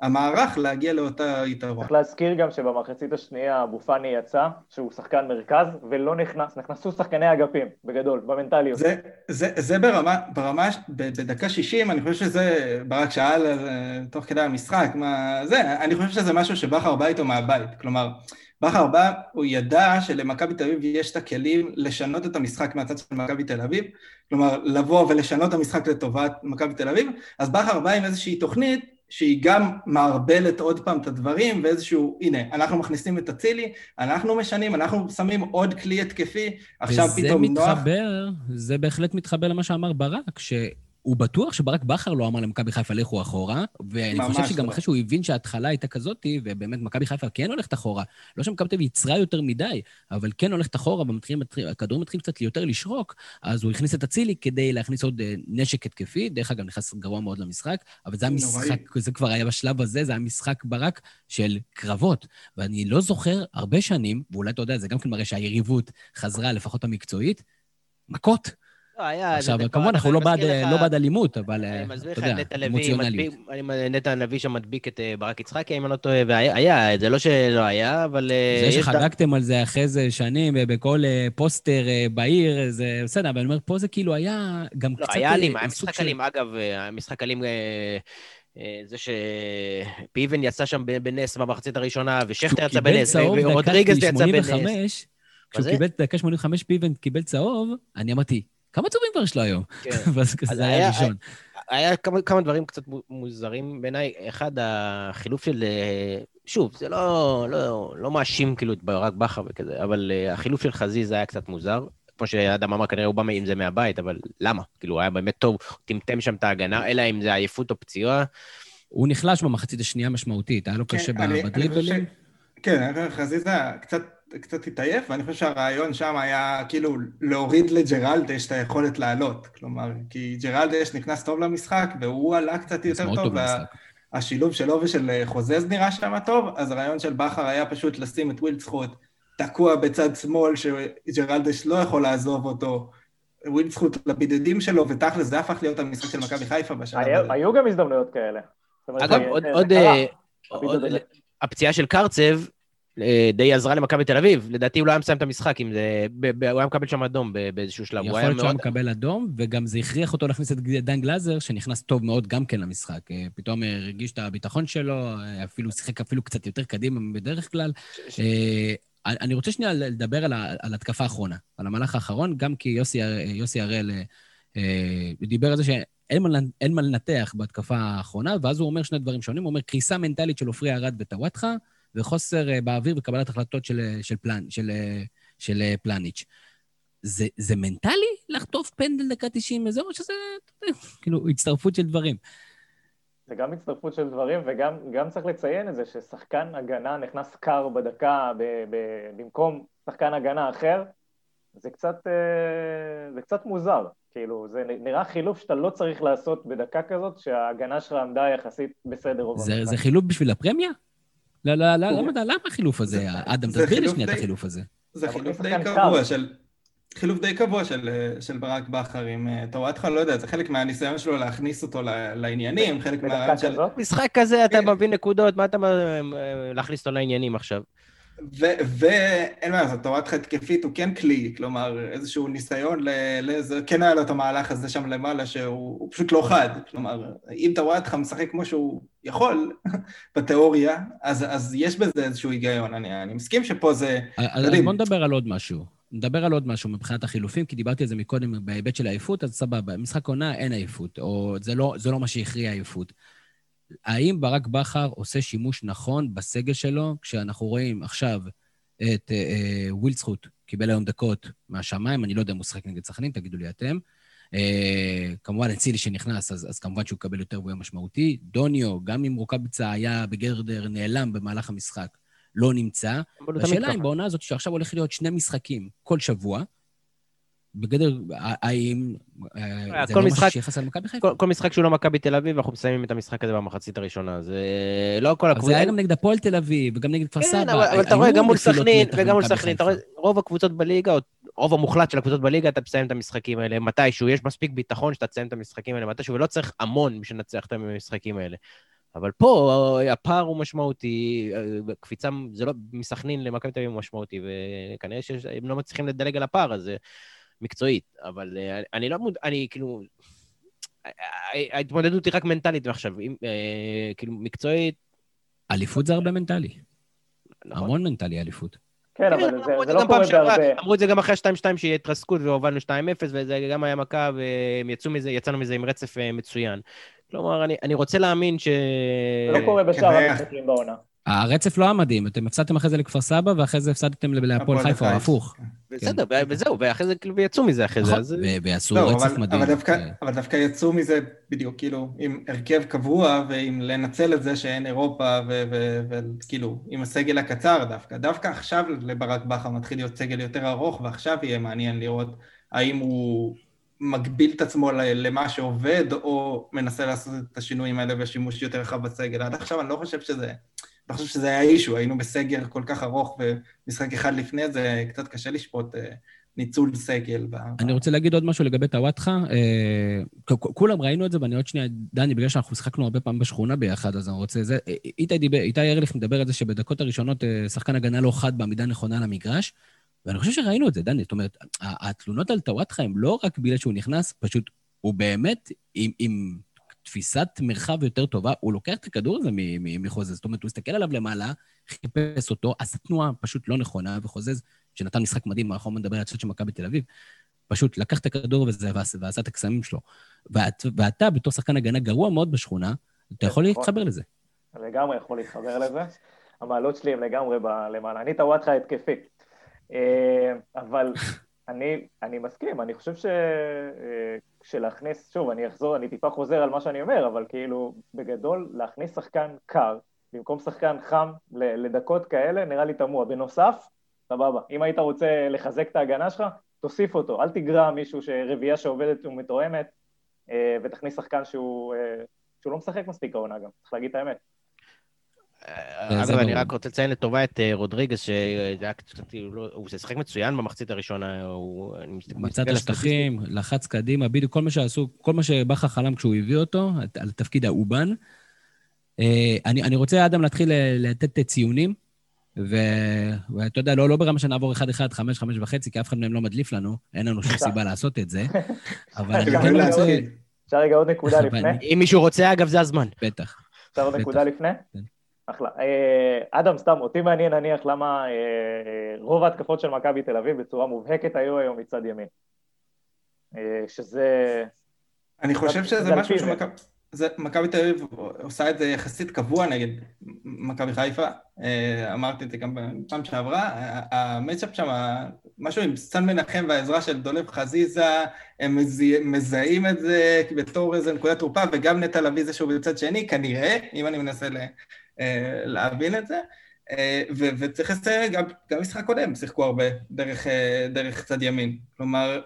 המערך להגיע לאותה יתרון. צריך להזכיר גם שבמחצית השנייה אבו פאני יצא, שהוא שחקן מרכז, ולא נכנס, נכנסו שחקני אגפים, בגדול, במנטליות. זה, זה, זה ברמה, ברמה, בדקה 60, אני חושב שזה, ברק שאל תוך כדי המשחק, מה זה, אני חושב שזה משהו שבכר בא איתו מהבית, כלומר, בכר בא, הוא ידע שלמכבי תל אביב יש את הכלים לשנות את המשחק מהצד של מכבי תל אביב, כלומר, לבוא ולשנות את המשחק לטובת מכבי תל אביב, אז בכר בא עם איזושהי תוכנית שהיא גם מערבלת עוד פעם את הדברים, ואיזשהו, הנה, אנחנו מכניסים את אצילי, אנחנו משנים, אנחנו שמים עוד כלי התקפי, עכשיו פתאום נוח... וזה מתחבר, זה בהחלט מתחבר למה שאמר ברק, ש... הוא בטוח שברק בכר לא אמר למכבי חיפה, לכו אחורה, ואני חושב שגם לא. אחרי שהוא הבין שההתחלה הייתה כזאתי, ובאמת מכבי חיפה כן הולכת אחורה, לא שמכבי תל ייצרה יותר מדי, אבל כן הולכת אחורה, והכדורים מתחילים קצת יותר לשרוק, אז הוא הכניס את אצילי כדי להכניס עוד אה, נשק התקפי, דרך אגב, נכנס גרוע מאוד למשחק, אבל זה היה משחק, זה כבר היה בשלב הזה, זה היה משחק ברק של קרבות, ואני לא זוכר הרבה שנים, ואולי אתה יודע, זה גם כן מראה שהיריבות חזרה, לפחות המקצועית, מכות. לא, היה... עכשיו, כמובן, אנחנו לא בעד, לא בעד אלימות, אבל אתה יודע, אמוציונליות. נטע לביא שם מדביק את אה, ברק יצחקי, אם אני לא טועה, והיה, זה לא שלא היה, אבל... אה, זה שחגגתם על זה אחרי זה שנים, בכל אה, פוסטר בעיר, זה בסדר, אבל אני אומר, פה זה כאילו היה גם קצת... לא, היה אלים, היה משחק אלים, אגב, משחק אלים... זה שפיבן יצא שם בנס במחצית הראשונה, ושכטר יצא בנס, ורודריגז יצא בנס. כשהוא קיבל דקה 85 פיבן קיבל צהוב, אני אמרתי, כמה צהובים כבר יש לו היום? כן. ואז זה היה הראשון. היה כמה, כמה דברים קצת מוזרים בעיניי. אחד, החילוף של... אה, שוב, זה לא, לא, לא מאשים כאילו את ברק בכר וכזה, אבל uh, החילוף של חזיז היה קצת מוזר. כמו שאדם אמר, כנראה הוא בא עם זה מהבית, אבל למה? כאילו, הוא היה באמת טוב, הוא טמטם שם את ההגנה, אלא אם זה עייפות או פציעה. הוא נחלש במחצית השנייה משמעותית, היה לו כן, קשה בדריבלים. כן, חזיזה קצת קצת התעייף, ואני חושב שהרעיון שם היה כאילו להוריד לג'רלדש את היכולת לעלות. כלומר, כי ג'רלדש נכנס טוב למשחק, והוא עלה קצת יותר טוב. השילוב שלו ושל אה, חוזז נראה שם טוב, אז הרעיון של בכר היה פשוט לשים את ווילדסחוט תקוע בצד שמאל, שג'רלדש לא יכול לעזוב אותו. ווילדסחוט לבידדים שלו, ותכל'ס זה הפך להיות המשחק של מכבי חיפה בשלב הזה. היו גם הזדמנויות כאלה. אגב, עוד... אה, הפציעה של קרצב, אה, די עזרה למכבי תל אביב. לדעתי הוא לא היה מסיים את המשחק אם זה... הוא היה מקבל שם אדום באיזשהו שלב. יכול להיות שהוא היה מקבל אדום, וגם זה הכריח אותו להכניס את דן גלאזר, שנכנס טוב מאוד גם כן למשחק. אה, פתאום הרגיש את הביטחון שלו, אה, אפילו שיחק אפילו קצת יותר קדימה בדרך כלל. אני רוצה שנייה לדבר על התקפה האחרונה, על המהלך האחרון, גם כי יוסי הראל דיבר על זה שאין מה לנתח בהתקפה האחרונה, ואז הוא אומר שני דברים שונים. הוא אומר, קריסה מנטלית של עופרי ארד וטוואטחה, וחוסר אה, באוויר וקבלת החלטות של, אה, של, פלן, של, אה, של פלניץ'. זה, זה מנטלי לחטוף פנדל דקה 90 וזהו, או שזה, כאילו, הצטרפות של דברים? זה גם הצטרפות של דברים, וגם צריך לציין את זה ששחקן הגנה נכנס קר בדקה ב, ב, במקום שחקן הגנה אחר, זה קצת, זה קצת מוזר. כאילו, זה נראה חילוף שאתה לא צריך לעשות בדקה כזאת, שההגנה שלך עמדה יחסית בסדר. זה, זה חילוף בשביל הפרמיה? לא, לא, לא, למה למה החילוף הזה? אדם, תסביר לי שנייה את החילוף הזה. זה חילוף די קבוע של... חילוף די קבוע של, של ברק בכר עם אה, טוואטחה, לא יודע, זה חלק מהניסיון שלו להכניס אותו לעניינים, חלק מהרעיון של... משחק כזה אתה. מביא נקודות, מה אתה אה, להכניס אותו לעניינים עכשיו? ואין מה לעשות, תורת התקפית הוא כן כלי, כלומר איזשהו ניסיון לאיזה, כן היה לו את המהלך הזה שם למעלה שהוא פשוט לא חד, כלומר אם תוואטחה משחק כמו שהוא יכול בתיאוריה, אז, אז יש בזה איזשהו היגיון, אני, אני מסכים שפה זה... אז בוא נדבר על עוד משהו. נדבר על עוד משהו מבחינת החילופים, כי דיברתי על זה מקודם בהיבט של עייפות, אז סבבה. במשחק עונה אין עייפות, או זה לא, זה לא מה שהכריע עייפות. האם ברק בכר עושה שימוש נכון בסגל שלו, כשאנחנו רואים עכשיו את אה, אה, ווילדסחוט, קיבל היום דקות מהשמיים, אני לא יודע אם הוא שחק נגד סכנין, תגידו לי אתם. אה, כמובן, אצילי שנכנס, אז, אז כמובן שהוא יקבל יותר והוא יהיה משמעותי. דוניו, גם אם רוקאביצה היה בגרדר נעלם במהלך המשחק, לא נמצא. השאלה אם בעונה הזאת, שעכשיו הולך להיות שני משחקים כל שבוע, בגדר, האם אה, לא משהו שיחס על מכבי חיפה? כל משחק שהוא לא מכבי תל אביב, אנחנו מסיימים את המשחק הזה במחצית הראשונה. זה לא כל הקבוצות... זה היה גם נגד הפועל תל אביב, וגם נגד כפר כן, סבא. אבל אתה רואה, גם מול סכנין, וגם מול סכנין, אתה רואה, רוב הקבוצות בליגה, רוב המוחלט של הקבוצות בליגה, אתה תסיים את המשחקים האלה מתישהו, יש מספיק ביטחון שאתה תסיים את המשחקים האלה מתישהו, ולא צריך המון בשביל לנצח את המשחקים האלה. אבל פה הפער הוא משמעותי, קפיצה, זה לא, מסכנין למכבי תל אביב הוא משמעותי, וכנראה שהם לא מצליחים לדלג על הפער הזה מקצועית, אבל אה, אני לא מוד... אני כאילו... ההתמודדות היא רק מנטלית עכשיו, אה, כאילו מקצועית... אליפות זה הרבה מנטלי. נכון. המון מנטלי אליפות. כן, אבל כן, זה, זה לא קורה בהרבה. אמרו את זה גם אחרי 2-2 שיהיה התרסקות והובלנו 2-0, וזה גם היה מכה, והם יצאו מזה, יצאנו מזה עם רצף אה, מצוין. כלומר, אני, אני רוצה להאמין ש... זה לא קורה בשאר כן, המשחקים בעונה. הרצף לא היה מדהים, אתם הפסדתם אחרי זה לכפר סבא, ואחרי זה הפסדתם להפועל חיפה, או הפוך. בסדר, וזהו, ואחרי זה כאילו יצאו מזה אחרי זה, נכון, אז... ועשו לא, רצף מדהים. אבל דווקא יצאו מזה בדיוק, כאילו, עם הרכב קבוע, ועם לנצל את זה שאין אירופה, וכאילו, עם הסגל הקצר דווקא. דווקא עכשיו לברק בכר מתחיל להיות סגל יותר ארוך, ועכשיו יהיה מעניין לראות האם הוא מגביל את עצמו למה שעובד, או מנסה לעשות את השינויים האלה בשימוש יותר רחב בסגל. עד עכשיו אני לא חושב שזה... אני חושב שזה היה אישו, היינו בסגר כל כך ארוך, ומשחק אחד לפני זה קצת קשה לשפוט אה, ניצול סגל. אני רוצה להגיד עוד משהו לגבי טוואטחה. אה, כולם ראינו את זה, ואני עוד שנייה, דני, בגלל שאנחנו שיחקנו הרבה פעם בשכונה ביחד, אז אני רוצה... אה, איתי ארליך מדבר על זה שבדקות הראשונות שחקן הגנה לא חד בעמידה נכונה למגרש, ואני חושב שראינו את זה, דני. זאת אומרת, התלונות על טוואטחה הן לא רק בגלל שהוא נכנס, פשוט הוא באמת עם... עם תפיסת מרחב יותר טובה, הוא לוקח את הכדור הזה מחוזז. זאת אומרת, הוא הסתכל עליו למעלה, חיפש אותו, עשה תנועה פשוט לא נכונה, וחוזז, שנתן משחק מדהים, אנחנו מדבר על הצד של מכבי תל אביב, פשוט לקח את הכדור הזה ועשה את הקסמים שלו. ואת, ואתה, בתור שחקן הגנה גרוע מאוד בשכונה, אתה יכול נכון. להתחבר לזה. לגמרי יכול להתחבר לזה. המעלות שלי הן לגמרי למעלה. אני טוואטחה התקפי. אה, אבל אני, אני מסכים, אני חושב שלהכניס, שוב, אני אחזור, אני טיפה חוזר על מה שאני אומר, אבל כאילו, בגדול, להכניס שחקן קר במקום שחקן חם לדקות כאלה, נראה לי תמוה. בנוסף, סבבה, אם היית רוצה לחזק את ההגנה שלך, תוסיף אותו, אל תגרע מישהו שרביעייה שעובדת ומתואמת, אה, ותכניס שחקן שהוא, אה, שהוא לא משחק מספיק העונה גם, צריך להגיד את האמת. אגב, אני רק רוצה לציין לטובה את אה, רודריגז, כאילו, הוא שיחק מצוין במחצית הראשונה, הוא... מצד השטחים, לחץ קדימה, בדיוק כל מה שעשו, כל מה שבכר חלם כשהוא הביא אותו, על תפקיד האובן. אה, אני רוצה, אדם, להתחיל לתת ציונים, ואתה יודע, לא, לא ברמה שנעבור 1-1, 5-5 וחצי, כי אף אחד מהם לא מדליף לנו, אין לנו שום סיבה לעשות את זה, אבל אני כן רוצה... אפשר רגע עוד נקודה לפני? אם מישהו רוצה, אגב, זה הזמן. בטח. אפשר עוד נקודה לפני? אחלה. אה, אדם, סתם, אותי מעניין נניח למה אה, רוב ההתקפות של מכבי תל אביב בצורה מובהקת היו היום מצד ימין. אה, שזה... אני חושב שזה משהו שמכבי תל אביב עושה את זה יחסית קבוע נגד מכבי חיפה. אמרתי את זה גם בפעם שעברה. המצ'אפ שם, משהו עם סן מנחם והעזרה של דולב חזיזה, הם מזהים את זה בתור איזה נקודת תורפה, וגם נטע לביא זה שהוא בצד שני, כנראה, אם אני מנסה להבין את זה. אה, וצריך לציין, גם, גם משחק קודם שיחקו הרבה דרך, אה, דרך צד ימין. כלומר,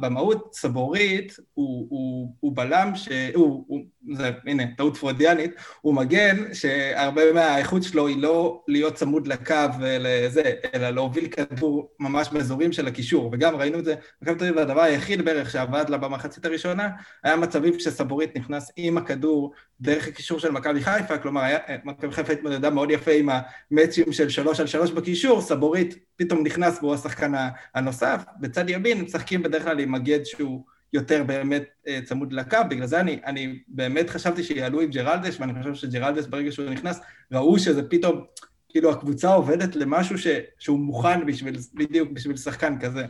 במהות סבורית הוא, הוא, הוא בלם, ש... הוא, הוא, זה, הנה, טעות פרודיאנית, הוא מגן שהרבה מהאיכות שלו היא לא להיות צמוד לקו ולזה, אלא להוביל כדור ממש באזורים של הקישור, וגם ראינו את זה, מכבי תל אביב, הדבר היחיד בערך שעבד לה במחצית הראשונה, היה מצבים שסבורית נכנס עם הכדור דרך הקישור של מכבי חיפה, כלומר, מכבי חיפה התמודדה מאוד יפה עם המצ'ים של שלוש על שלוש בקישור, סבורית פתאום נכנס והוא השחקן הנוסף, בצד ימין משחקים בדרך כלל עם מגד שהוא יותר באמת אה, צמוד לקו, בגלל זה אני, אני באמת חשבתי שיעלו עם ג'רלדש, ואני חושב שג'רלדש ברגע שהוא נכנס, ראו שזה פתאום כאילו הקבוצה עובדת למשהו ש, שהוא מוכן בשביל, בדיוק בשביל שחקן כזה.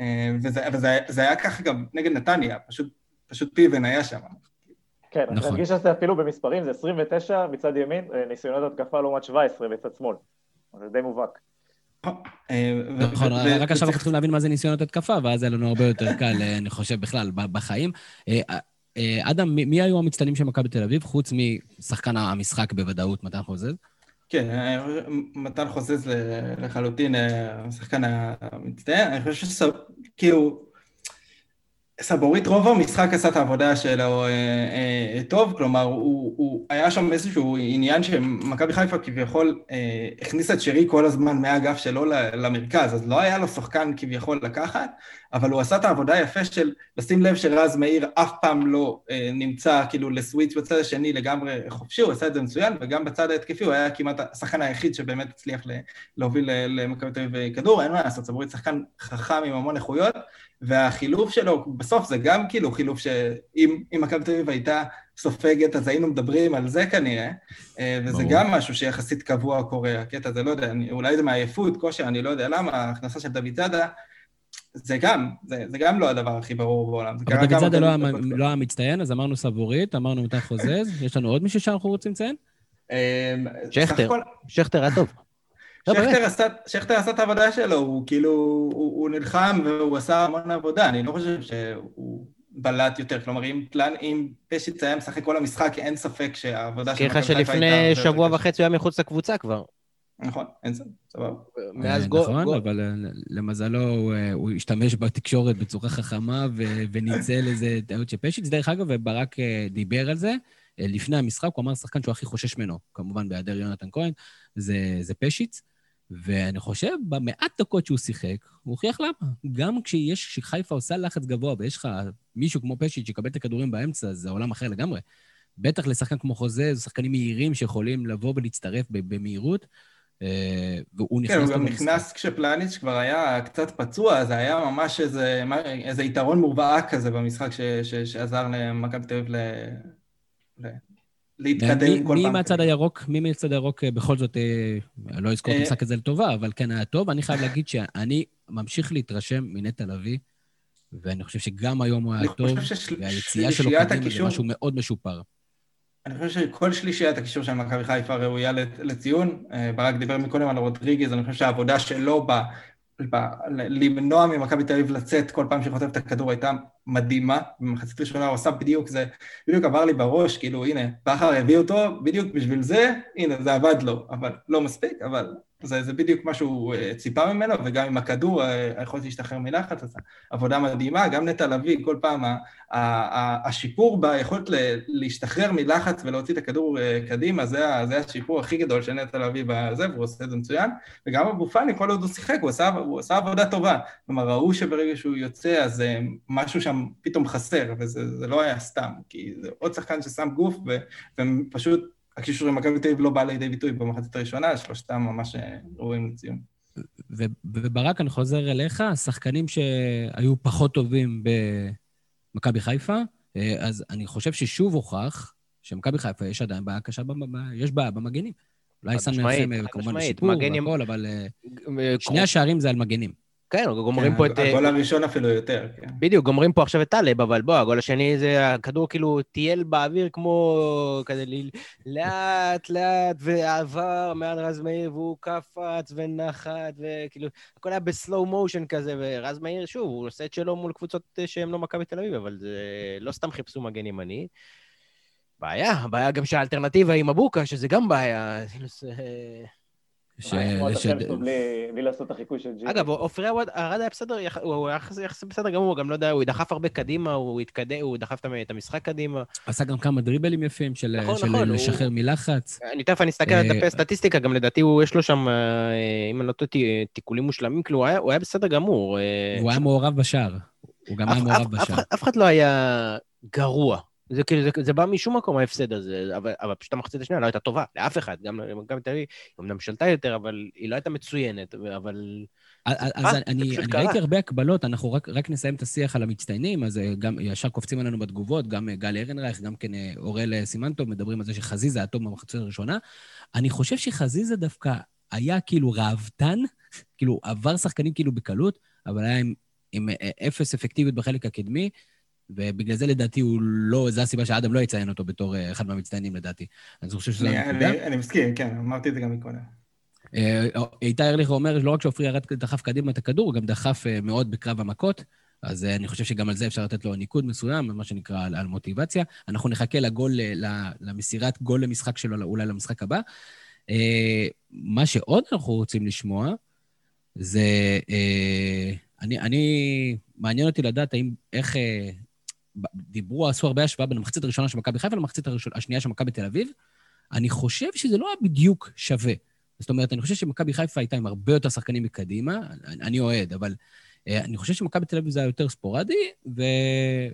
אה, וזה, וזה זה היה ככה גם נגד נתניה, פשוט, פשוט פיבן היה שם. כן, נכון. אני מרגיש שזה אפילו במספרים, זה 29 מצד ימין, אה, ניסיונות התקפה לעומת 17 בצד שמאל. זה די מובהק. אה, נכון, רק עכשיו אנחנו צריכים להבין מה זה ניסיונות התקפה, ואז היה לנו הרבה יותר קל, אני חושב, בכלל, בחיים. אדם, מי היו המצטיינים של מכבי תל אביב, חוץ משחקן המשחק בוודאות, מתן חוזז? כן, מתן חוזז לחלוטין, השחקן המצטיין, אני חושב שכאילו, סבורית רוב המשחק עשה את העבודה שלו אה, אה, טוב, כלומר הוא, הוא היה שם איזשהו עניין שמכבי חיפה כביכול אה, הכניסה את שרי כל הזמן מהאגף שלו למרכז, אז לא היה לו שחקן כביכול לקחת, אבל הוא עשה את העבודה היפה של לשים לב שרז מאיר אף פעם לא אה, נמצא כאילו לסוויץ' בצד השני לגמרי חופשי, הוא עשה את זה מצוין, וגם בצד ההתקפי הוא היה כמעט השחקן היחיד שבאמת הצליח להוביל למכבי תל אביב כדור, אין מה לעשות, סבורית שחקן חכם עם המון איכויות. והחילוף שלו, בסוף זה גם כאילו חילוף שאם מכבי תל אביב הייתה סופגת, אז היינו מדברים על זה כנראה, אה, וזה ברור. גם משהו שיחסית קבוע קורה, הקטע הזה, לא יודע, אולי זה מעייפות, כושר, אני לא יודע למה, ההכנסה של דוד זאדה, זה גם, זה, זה גם לא הדבר הכי ברור בעולם. אבל דוד זאדה לא, לא היה מצטיין, אז אמרנו סבורית, אמרנו מתן חוזז, יש לנו עוד מישהו שאנחנו רוצים לציין? אה, שכטר, שכטר היה טוב. לא, שכטר עשה, שכטר עשה את העבודה שלו, הוא כאילו, הוא, הוא נלחם והוא עשה המון עבודה, אני לא חושב שהוא בלט יותר, כלומר אם, אם פשיץ היה משחק כל המשחק, אין ספק שהעבודה של מכבי חיפה הייתה... שלפני שבוע וחצי הוא היה מחוץ לקבוצה כבר. נכון, אין זה, סבבה. מאז גול... נכון, אבל אה, למזלו אה, הוא השתמש בתקשורת בצורה חכמה וניצל איזה טעות של פשיץ. דרך אגב, וברק אה, דיבר על זה. לפני המשחק, הוא אמר שחקן שהוא הכי חושש ממנו, כמובן בהיעדר יונתן כהן, זה, זה פשיץ. ואני חושב, במעט דקות שהוא שיחק, הוא הוכיח למה. גם כשיש, כשחיפה עושה לחץ גבוה ויש לך מישהו כמו פשיט שיקבל את הכדורים באמצע, זה עולם אחר לגמרי. בטח לשחקן כמו חוזה, זה שחקנים מהירים שיכולים לבוא ולהצטרף במהירות. אה, והוא נכנס... כן, הוא גם נכנס כשפלניץ' כבר היה קצת פצוע, זה היה ממש איזה, איזה יתרון מובהק כזה במשחק ש, ש, שעזר למכבי תל אביב להתקדם מי, כל מי פעם. מי מהצד הירוק, מי מהצד הירוק אה, בכל זאת, אה, לא אזכור את המשחק הזה לטובה, אבל כן היה טוב. אני חייב להגיד שאני ממשיך להתרשם מנטע לביא, ואני חושב שגם היום הוא היה טוב, והיציאה שלו קדימה זה משהו מאוד משופר. אני חושב שכל שלישיית הקישור של מכבי חיפה ראויה לציון. ברק דיבר מקודם על רודריגז, אני חושב שהעבודה שלו למנוע ממכבי תל אביב לצאת כל פעם חוטפת את הכדור הייתה מדהימה, במחצית ראשונה הוא עשה בדיוק זה, בדיוק עבר לי בראש, כאילו הנה, בכר הביא אותו בדיוק בשביל זה, הנה זה עבד לו, אבל לא מספיק, אבל זה, זה בדיוק מה שהוא אה, ציפה ממנו, וגם עם הכדור, אה, היכולת להשתחרר מלחץ, אז עבודה מדהימה, גם נטע לביא, כל פעם השיפור ביכולת להשתחרר מלחץ ולהוציא את הכדור אה, קדימה, זה, זה השיפור הכי גדול של נטע לביא בזה, והוא עושה את זה מצוין, וגם אבו פאני, כל עוד הוא שיחק, הוא עשה, הוא עשה עבודה טובה. כלומר, ראו שברגע שהוא יוצא, אז משהו שם פתאום חסר, וזה לא היה סתם, כי זה עוד שחקן ששם גוף, ופשוט הקישור עם מכבי תל אביב לא בא לידי ביטוי במחצית הראשונה, שלושתם ממש אה, ראויים לציון. וברק, אני חוזר אליך, השחקנים שהיו פחות טובים במכבי חיפה, אה, אז אני חושב ששוב הוכח שמכבי חיפה יש עדיין בעיה קשה, יש בעיה במגנים. אולי סן מרסם כמובן שיפור והכל, אבל אה, שני השערים זה על מגנים. כן, גומרים כן, פה את... הגול הראשון אפילו יותר, כן. בדיוק, גומרים פה עכשיו את טלב, אבל בוא, הגול השני זה, הכדור כאילו טייל באוויר כמו כזה לאט לאט, ועבר מעל רז מאיר, והוא קפץ ונחת, וכאילו, הכל היה בסלואו מושן כזה, ורז מאיר, שוב, הוא עושה את שלו מול קבוצות שהן לא מכבי תל אביב, אבל זה לא סתם חיפשו מגן ימני. בעיה, הבעיה גם שהאלטרנטיבה עם אבוקה, שזה גם בעיה. ש... ש... בלי לעשות את החיקוי של ג'י. אגב, עופרי ארד היה בסדר, הוא היה יחסית בסדר גמור, הוא גם לא יודע, הוא דחף הרבה קדימה, הוא התקדם, הוא דחף את המשחק קדימה. עשה גם כמה דריבלים יפים של נכון, נכון, לשחרר מלחץ. אני תכף אני אסתכל על דפי אה, סטטיסטיקה, גם לדעתי יש לו שם, אה, אם אני לא טועה, תיקולים מושלמים, כאילו, הוא היה בסדר גמור. אה, הוא היה מעורב בשער. הוא גם היה מעורב בשער. אף אחד לא היה גרוע. זה כאילו, זה, זה בא משום מקום ההפסד הזה, אבל, אבל פשוט המחצית השנייה לא הייתה טובה, לאף אחד, גם למכבי תל אביב, היא אמנם שלטה יותר, אבל היא לא הייתה מצוינת, אבל... אז אני, אני ראיתי הרבה הקבלות, אנחנו רק, רק נסיים את השיח על המצטיינים, אז אה, גם ישר קופצים עלינו בתגובות, גם אה, גל ארנרייך, גם כן אה, אוראל סימנטוב, מדברים על זה שחזיזה היה טוב במחצית הראשונה. אני חושב שחזיזה דווקא היה כאילו ראוותן, כאילו עבר שחקנים כאילו בקלות, אבל היה עם, עם אפס אפקטיביות בחלק הקדמי, ובגלל זה לדעתי הוא לא, זו הסיבה שאדם לא יציין אותו בתור אה, אחד מהמצטיינים לדעתי. אני חושב שזה הנקודה. אני, אני מסכים, כן, אמרתי את זה גם מקודם. אה, איתי ארליך אומר, לא רק שעופרי ירד דחף קדימה את הכדור, הוא גם דחף אה, מאוד בקרב המכות, אז אני חושב שגם על זה אפשר לתת לו ניקוד מסוים, מה שנקרא על, על מוטיבציה. אנחנו נחכה לגול, למסירת גול למשחק שלו, אולי למשחק הבא. מה שעוד אנחנו רוצים לשמוע, זה... אני, אני, מעניין אותי לדעת האם, איך, דיברו, עשו הרבה השוואה בין המחצית הראשונה של מכבי חיפה למחצית השנייה של מכבי תל אביב. אני חושב שזה לא היה בדיוק שווה. זאת אומרת, אני חושב שמכבי חיפה הייתה עם הרבה יותר שחקנים מקדימה, אני, אני אוהד, אבל uh, אני חושב שמכבי תל אביב זה היה יותר ספורדי, ו...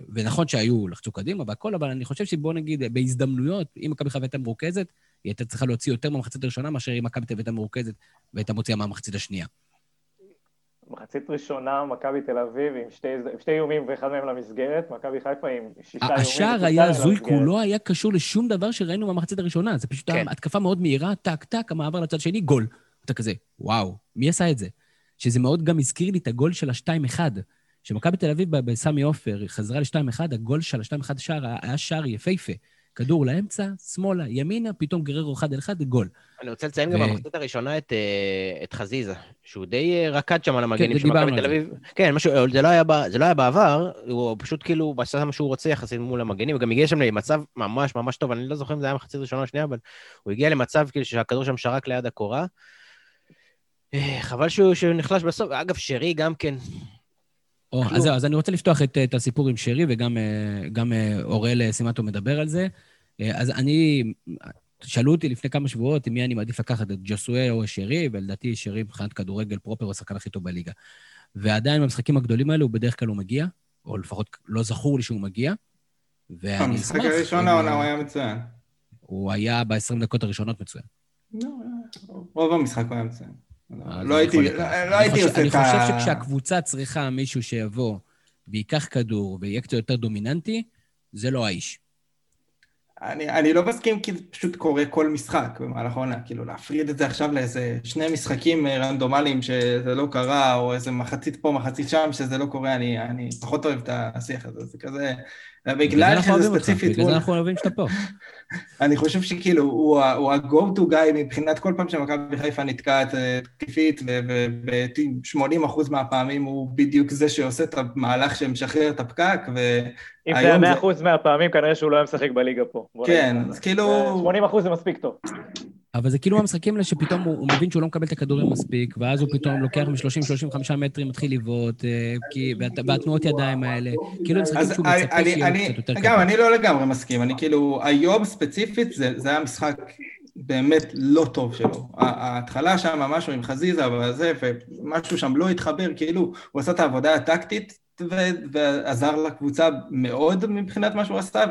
ונכון שהיו, לחצו קדימה והכל, אבל אני חושב שבוא נגיד, בהזדמנויות, אם מכבי חיפה הייתה מרוכזת, היא הייתה צריכה להוציא יותר מהמחצית הראשונה מאשר אם מכבי תל אביב הייתה מרוכזת והייתה מוציאה מהמחצית השנייה. מחצית ראשונה, מכבי תל אביב עם שתי, עם שתי איומים ואחד מהם למסגרת, מכבי חיפה עם שישה איומים. השער היה הזוי, כולו היה קשור לשום דבר שראינו במחצית הראשונה. זה פשוט כן. התקפה מאוד מהירה, טק, טק, המעבר לצד שני, גול. אתה כזה, וואו, מי עשה את זה? שזה מאוד גם הזכיר לי את הגול של ה-2-1. שמכבי תל אביב בסמי עופר חזרה ל-2-1, הגול של ה-2-1 שער היה שער יפהפה. כדור לאמצע, שמאלה, ימינה, פתאום גררו אחד על אחד, גול. אני רוצה לציין גם במחצית הראשונה את, אה, את חזיזה, שהוא די אה, רקד שם על המגנים כן, של מכבי תל אביב. כן, משהו, זה, לא היה, זה לא היה בעבר, הוא פשוט כאילו עשה מה שהוא רוצה יחסית מול המגנים, הוא גם הגיע שם למצב ממש ממש טוב, אני לא זוכר אם זה היה מחצית ראשונה או שנייה, אבל הוא הגיע למצב כאילו שהכדור שם שרק ליד הקורה. אה, חבל שהוא, שהוא נחלש בסוף. אגב, שרי גם כן, או, אז זהו, אז אני רוצה לפתוח את, את הסיפור עם שרי, וגם גם אוראל סימטו מדבר על זה. אז אני, שאלו אותי לפני כמה שבועות עם מי אני מעדיף לקחת, את ג'וסואל או שרי, ולדעתי שרי מבחינת כדורגל פרופר הוא השחקן הכי טוב בליגה. ועדיין במשחקים הגדולים האלו הוא בדרך כלל לא מגיע, או לפחות לא זכור לי שהוא מגיע. ואני אשמח... במשחק הראשון העונה הוא היה מצוין. הוא היה ב-20 דקות הראשונות מצוין. לא, רוב המשחק הוא היה מצוין. לא הייתי לא עושה את ה... אני חושב שכשהקבוצה צריכה מישהו שיבוא וייקח כדור ויהיה קצת יותר דומיננטי, זה לא האיש. אני, אני לא מסכים כי זה פשוט קורה כל משחק במהלך העונה, כאילו להפריד את זה עכשיו לאיזה שני משחקים אה, רנדומליים שזה לא קרה, או איזה מחצית פה, מחצית שם, שזה לא קורה, אני, אני פחות אוהב את השיח הזה, זה כזה... בגלל שזה ספציפית... בגלל זה אנחנו אוהבים שאתה פה. אני חושב שכאילו, הוא ה-go to guy מבחינת כל פעם שמכבי חיפה נתקעת תקפית, וב-80% מהפעמים הוא בדיוק זה שעושה את המהלך שמשחרר את הפקק, אם זה היה 100% מהפעמים, כנראה שהוא לא היה משחק בליגה פה. כן, אז כאילו... 80% זה מספיק טוב. אבל זה כאילו המשחקים האלה שפתאום הוא, הוא מבין שהוא לא מקבל את הכדורים מספיק, ואז הוא פתאום לוקח מ-30-35 מטרים, מתחיל לבעוט, אה, והתנועות ידיים האלה, כאילו הם משחקים שהוא מצפה שיהיה קצת יותר קטן. גם, אני לא לגמרי מסכים, אני כאילו, היום ספציפית זה, זה היה משחק באמת לא טוב שלו. ההתחלה שם, משהו עם חזיזה וזה, ומשהו שם לא התחבר, כאילו, הוא עשה את העבודה הטקטית, ועזר לקבוצה מאוד מבחינת מה שהוא עשה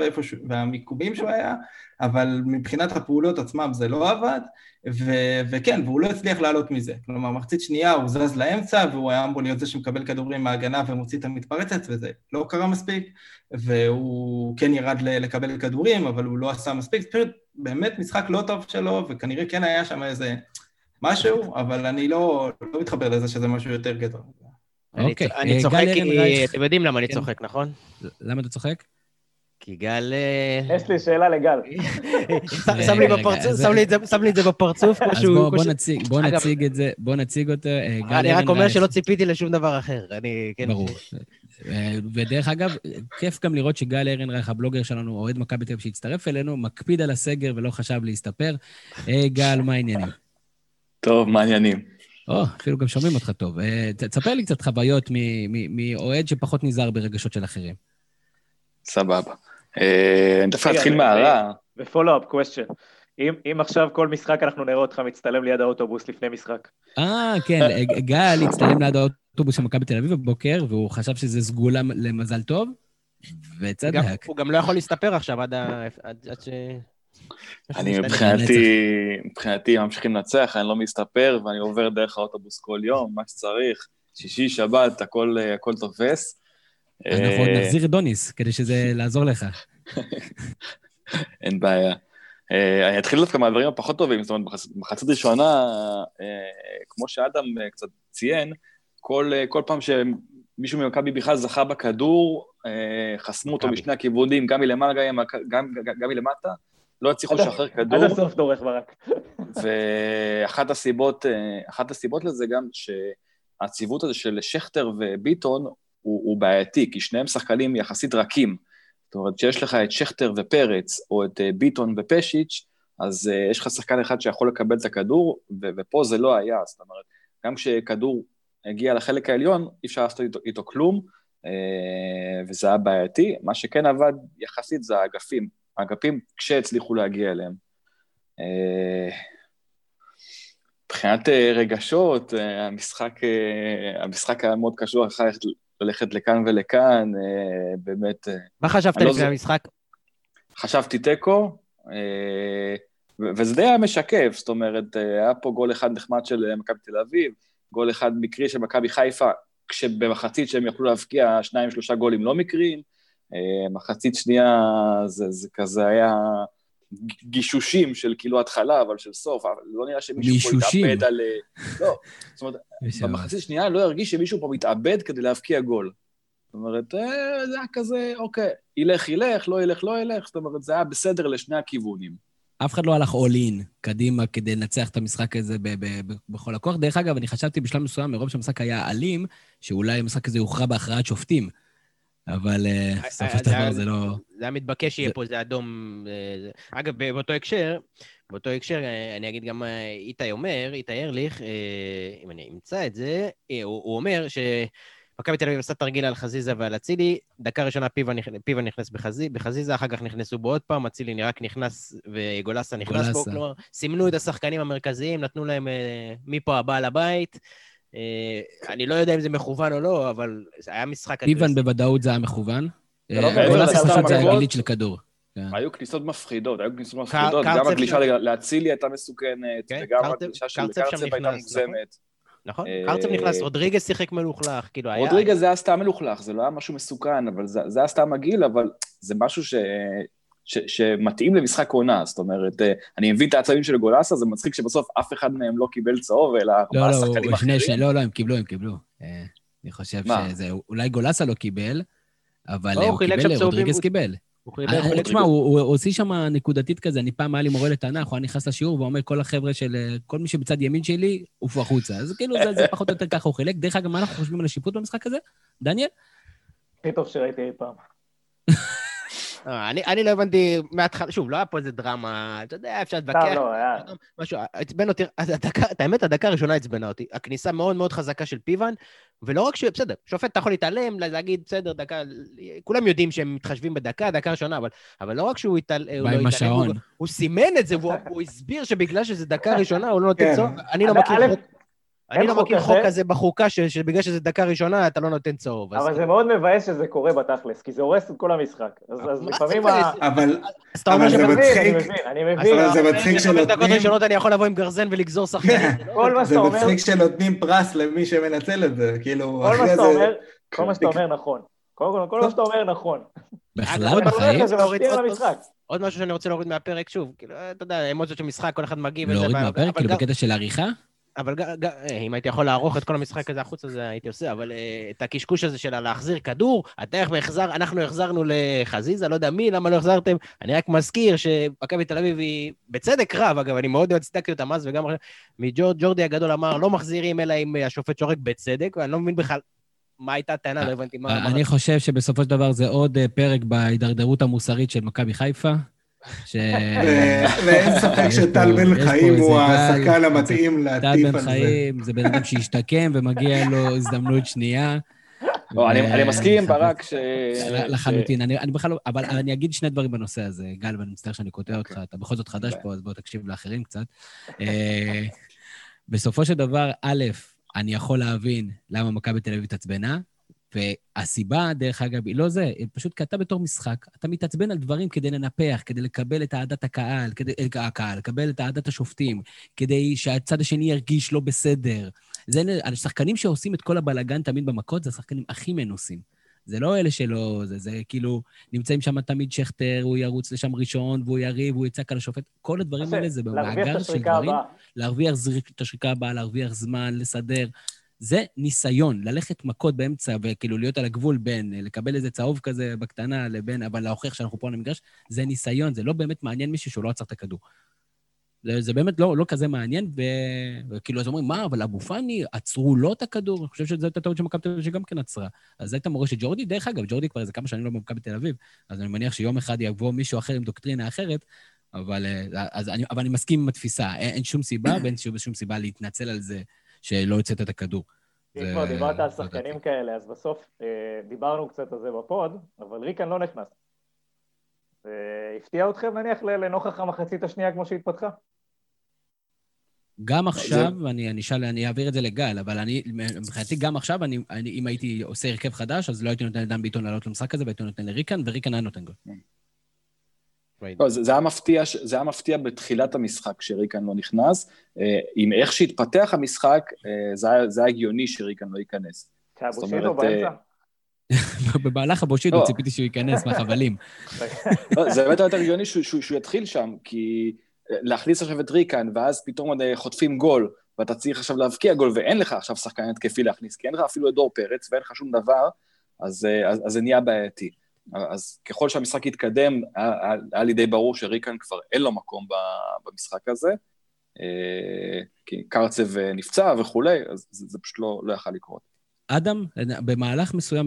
והמיקומים שהוא היה, אבל מבחינת הפעולות עצמם זה לא עבד, ו- וכן, והוא לא הצליח לעלות מזה. כלומר, מחצית שנייה הוא זז לאמצע, והוא היה אמור להיות זה שמקבל כדורים מההגנה ומוציא את המתפרצת, וזה לא קרה מספיק, והוא כן ירד לקבל כדורים, אבל הוא לא עשה מספיק. זה באמת משחק לא טוב שלו, וכנראה כן היה שם איזה משהו, אבל אני לא, לא מתחבר לזה שזה משהו יותר גדול. אוקיי. אני אה, צוחק כי... אתם יודעים למה אני כן. צוחק, נכון? למה אתה צוחק? כי גל... אה, יש לי שאלה לגל. שם לי את זה בפרצוף, כמו שהוא... אז בוא נציג את זה, בוא נציג אותו. אה, אני רק אומר שלא ציפיתי לשום דבר אחר, אני... כן. ברור. ודרך אגב, כיף גם לראות שגל ארנרייך, הבלוגר שלנו, אוהד מכבי תל אביב שהצטרף אלינו, מקפיד על הסגר ולא חשב להסתפר. גל, מה העניינים? טוב, מה העניינים? או, אפילו גם שומעים אותך טוב. תספר לי קצת חוויות מאוהד שפחות נזהר ברגשות של אחרים. סבבה. אה, אני דווקא אתחיל מהרע. ופולו-אפ קוושן. אם עכשיו כל משחק אנחנו נראה אותך מצטלם ליד האוטובוס לפני משחק. אה, כן, גל הצטלם ליד האוטובוס של מכבי תל אביב בבוקר, והוא חשב שזה סגולה למזל טוב, וצדק. הוא גם לא יכול להסתפר עכשיו עד ש... אני מבחינתי, מבחינתי ממשיכים לנצח, אני לא מסתפר, ואני עובר דרך האוטובוס כל יום, מה שצריך. שישי, שבת, הכל, הכל תופס. אנחנו עוד נחזיר את דוניס, כדי שזה לעזור לך. אין בעיה. אה, אני אתחיל דווקא מהדברים הפחות טובים, זאת אומרת, מחצית ראשונה, כמו שאדם קצת ציין, כל, כל פעם שמישהו ממכבי בכלל זכה בכדור, חסמו אותו משני הכיוונים, גם מלמעלה, גם, גם, גם מלמטה, לא הצליחו לשחרר כדור. עד הסוף דורך ברק. ואחת הסיבות, הסיבות לזה גם שהציוות הזה של שכטר וביטון הוא, הוא בעייתי, כי שניהם שחקנים יחסית רכים. זאת אומרת, כשיש לך את שכטר ופרץ, או את אה, ביטון ופשיץ', אז uh, יש לך שחקן אחד שיכול לקבל את הכדור, ו- ופה זה לא היה. זאת אומרת, גם כשכדור הגיע לחלק העליון, אי אפשר לעשות איתו, איתו כלום, uh, וזה היה בעייתי. מה שכן עבד יחסית זה האגפים. האגפים כשהצליחו להגיע אליהם. Uh, מבחינת רגשות, המשחק, המשחק היה מאוד קשור, אחר ללכת ללכת לכאן ולכאן, אה, באמת... אה, מה חשבת לא לפני לא המשחק? חשבתי תיקו, אה, וזה די היה משקף, זאת אומרת, היה פה גול אחד נחמד של מכבי תל אביב, גול אחד מקרי של מכבי חיפה, כשבמחצית שהם יכלו להבקיע שניים, שלושה גולים לא מקריים, מחצית שנייה זה, זה כזה היה גישושים של כאילו התחלה, אבל של סוף, אבל לא נראה שמישהו פה התאבד על... לא, זאת אומרת, במחצית השנייה לא הרגיש שמישהו פה מתאבד כדי להבקיע גול. זאת אומרת, אה, זה היה כזה, אוקיי, ילך, ילך, לא ילך, לא ילך, זאת אומרת, זה היה בסדר לשני הכיוונים. אף אחד לא הלך all in קדימה כדי לנצח את המשחק הזה בכל הכוח. דרך אגב, אני חשבתי בשלב מסוים, מרוב שהמשחק היה אלים, שאולי המשחק הזה יוכרע בהכרעת שופטים. אבל בסופו אה, של דבר זה לא... זה היה מתבקש שיהיה פה איזה אדום. אגב, באותו הקשר, באותו הקשר, אה, אני אגיד גם אה, איתי אומר, איתי ארליך, אם אני אמצא את זה, הוא אומר ש... מכבי תל אביב עשה תרגיל על חזיזה ועל אצילי, דקה ראשונה פיבה נכנס בחזיזה, אחר כך נכנסו בו עוד פעם, אצילי רק נכנס וגולסה נכנס בו, כלומר, סימנו את השחקנים המרכזיים, נתנו להם מפה הבעל הבית, אה, אני לא יודע אם זה מכוון או לא, אבל זה היה משחק... פיוון בוודאות זה היה מכוון. גולסה לא פשוט זה היה גילית של כדור. כן. היו כניסות מפחידות, היו כניסות מפחידות, גם הגלישה לאצילי הייתה מסוכנת, כן, וגם הגלישה של קרצב הייתה נכון? מוגזמת. נכון, אה, קרצב נכנס, רודריגז שיחק מלוכלך, כאילו היה... רודריגז זה היה סתם מלוכלך, זה לא היה משהו מסוכן, אבל זה היה סתם מגעיל, אבל זה משהו ש, שמתאים למשחק עונה, זאת אומרת, אה, אני מבין את העצבים של גולסה, זה מצחיק שבסוף אף אחד מהם לא קיבל צהוב, אלא ארבעה לא, שחקנים לא, אחרים. שני, לא, לא, הם קיבלו, הם קיבלו. אה, אני חושב מה? שזה, אולי גולסה לא קיבל, אבל לא, הוא קיבל, רודריגז קיבל. תשמע, הוא הוציא שם נקודתית כזה, אני פעם היה לי מורה לתנ"ך, הוא היה נכנס לשיעור ואומר, כל החבר'ה של, כל מי שבצד ימין שלי, עופו החוצה. אז כאילו, זה פחות או יותר ככה הוא חילק. דרך אגב, מה אנחנו חושבים על השיפוט במשחק הזה? דניאל? הכי טוב שראיתי אי פעם. אה, אני, אני לא הבנתי מההתחלה, שוב, לא היה פה איזה דרמה, אתה יודע, אפשר להתווכח. לא, היה. משהו, עצבן אותי, הדקה, את האמת, הדקה הראשונה עצבנה אותי. הכניסה מאוד מאוד חזקה של פיוון, ולא רק ש... בסדר, שופט אתה יכול להתעלם, להגיד, בסדר, דקה, כולם יודעים שהם מתחשבים בדקה, דקה ראשונה, אבל, אבל לא רק שהוא התעל, לא התעלם, הוא, הוא סימן את זה, והוא הסביר שבגלל שזה דקה ראשונה, הוא לא נותן כן. צורך. אני לא מכיר. אני לא מכיר חוק כזה בחוקה, שבגלל שזה דקה ראשונה אתה לא נותן צהוב. אבל זה מאוד מבאס שזה קורה בתכלס, כי זה הורס את כל המשחק. אז לפעמים ה... אבל זה מצחיק. אני מבין, אבל זה מצחיק שנותנים... דקות ראשונות אני יכול לבוא עם גרזן ולגזור שחקנים. כל מה שאתה אומר... זה מצחיק שנותנים פרס למי שמנצל את זה, כאילו. כל מה שאתה אומר נכון. כל מה שאתה אומר נכון. בכלל בחיים? עוד משהו שאני רוצה להוריד מהפרק, שוב, כאילו, אתה יודע, אמוציות של משחק, כל אחד מגיב. להוריד מהפרק, כאילו בקטע של עריכה? אבל אה, אם הייתי יכול לערוך את כל המשחק הזה החוצה, זה הייתי עושה, אבל uh, את הקשקוש הזה של להחזיר כדור, אתה איך החזר, אנחנו החזרנו לחזיזה, לא יודע מי, למה לא החזרתם? אני רק מזכיר שמכבי תל אביב היא, בצדק רב, אגב, אני מאוד הצדקתי אותם אז, וגם מג'ורדי הגדול אמר, לא מחזירים אלא אם השופט שורק בצדק, ואני לא מבין בכלל מה הייתה הטענה, לא הבנתי מה... אני חושב שבסופו של דבר זה עוד אה, פרק בהידרדרות המוסרית של מכבי חיפה. ואין ספק שטל בן חיים הוא השחקן המתאים להטיף על זה. טל בן חיים זה בן אדם שהשתקם ומגיע לו הזדמנות שנייה. לא, אני מסכים עם ברק ש... לחלוטין, אני בכלל לא... אבל אני אגיד שני דברים בנושא הזה. גל, ואני מצטער שאני קוטע אותך, אתה בכל זאת חדש פה, אז בוא תקשיב לאחרים קצת. אה, בסופו של דבר, א', אני יכול להבין למה מכבי תל אביב התעצבנה, והסיבה, דרך אגב, היא לא זה, היא פשוט כי אתה בתור משחק, אתה מתעצבן על דברים כדי לנפח, כדי לקבל את אהדת הקהל, כדי, אה, הקהל, לקבל את אהדת השופטים, כדי שהצד השני ירגיש לא בסדר. זה, השחקנים שעושים את כל הבלאגן תמיד במכות, זה השחקנים הכי מנוסים. זה לא אלה שלא, זה, זה כאילו, נמצאים שם תמיד שכטר, הוא ירוץ לשם ראשון, והוא יריב, הוא יצעק על השופט. כל הדברים האלה זה במאגר של דברים. להרוויח את השריקה הבאה, להרוויח זמן, לסדר. זה ניסיון, ללכת מכות באמצע וכאילו להיות על הגבול בין לקבל איזה צהוב כזה בקטנה לבין, אבל להוכיח שאנחנו פה על המגרש, זה ניסיון, זה לא באמת מעניין מישהו שהוא לא עצר את הכדור. זה, זה באמת לא, לא כזה מעניין, ו... וכאילו, אז אומרים, מה, אבל אבו פאני, עצרו לו את הכדור? אני חושב שזו הייתה טעות שמכבי תל אביב שגם כן עצרה. אז זו הייתה מורשת ג'ורדי. דרך אגב, ג'ורדי כבר איזה כמה שנים לא במכבי תל אביב, אז אני מניח שיום אחד יבוא מישהו אחר עם דוקטרינה אחרת, אבל, אה, אז אני, אבל אני מסכים עם התפיסה. אין, אין שום סיבה, ואין שום, שום סיבה להתנצל על זה שלא הוצאת את הכדור. אם כבר דיברת על שחקנים כאלה, אז בסוף אה, דיברנו קצת על זה בפוד, אבל ריקן לא נכנס. הפתיע אתכם נניח לנוכח המחצית השנייה כמו שהתפתחה? גם עכשיו, זה... אני, אני, שאל, אני אעביר את זה לגל, אבל אני, מבחינתי גם עכשיו, אני, אני, אם הייתי עושה הרכב חדש, אז לא הייתי נותן לדן ביטון לעלות למשחק הזה, והייתי נותן לריקן, וריקן היה נותן גול. לא, זה, זה, היה מפתיע, זה היה מפתיע בתחילת המשחק כשריקן לא נכנס. אה, עם איך שהתפתח המשחק, אה, זה היה, זה היה הגיוני שריקן לא ייכנס. כשהבושידו באמצע? במהלך הבושידו לא. ציפיתי שהוא ייכנס מהחבלים. לא, זה באמת יותר הגיוני שהוא יתחיל שם, כי... להכניס עכשיו את ריקן, ואז פתאום חוטפים גול, ואתה צריך עכשיו להבקיע גול, ואין לך עכשיו שחקן התקפי להכניס, כי אין לך אפילו את דור פרץ, ואין לך שום דבר, אז, אז, אז זה נהיה בעייתי. אז ככל שהמשחק יתקדם, היה, לי די ברור שריקן כבר אין לו מקום במשחק הזה, אה, כי קרצב נפצע וכולי, אז זה, זה פשוט לא, לא יכל לקרות. אדם, במהלך מסוים,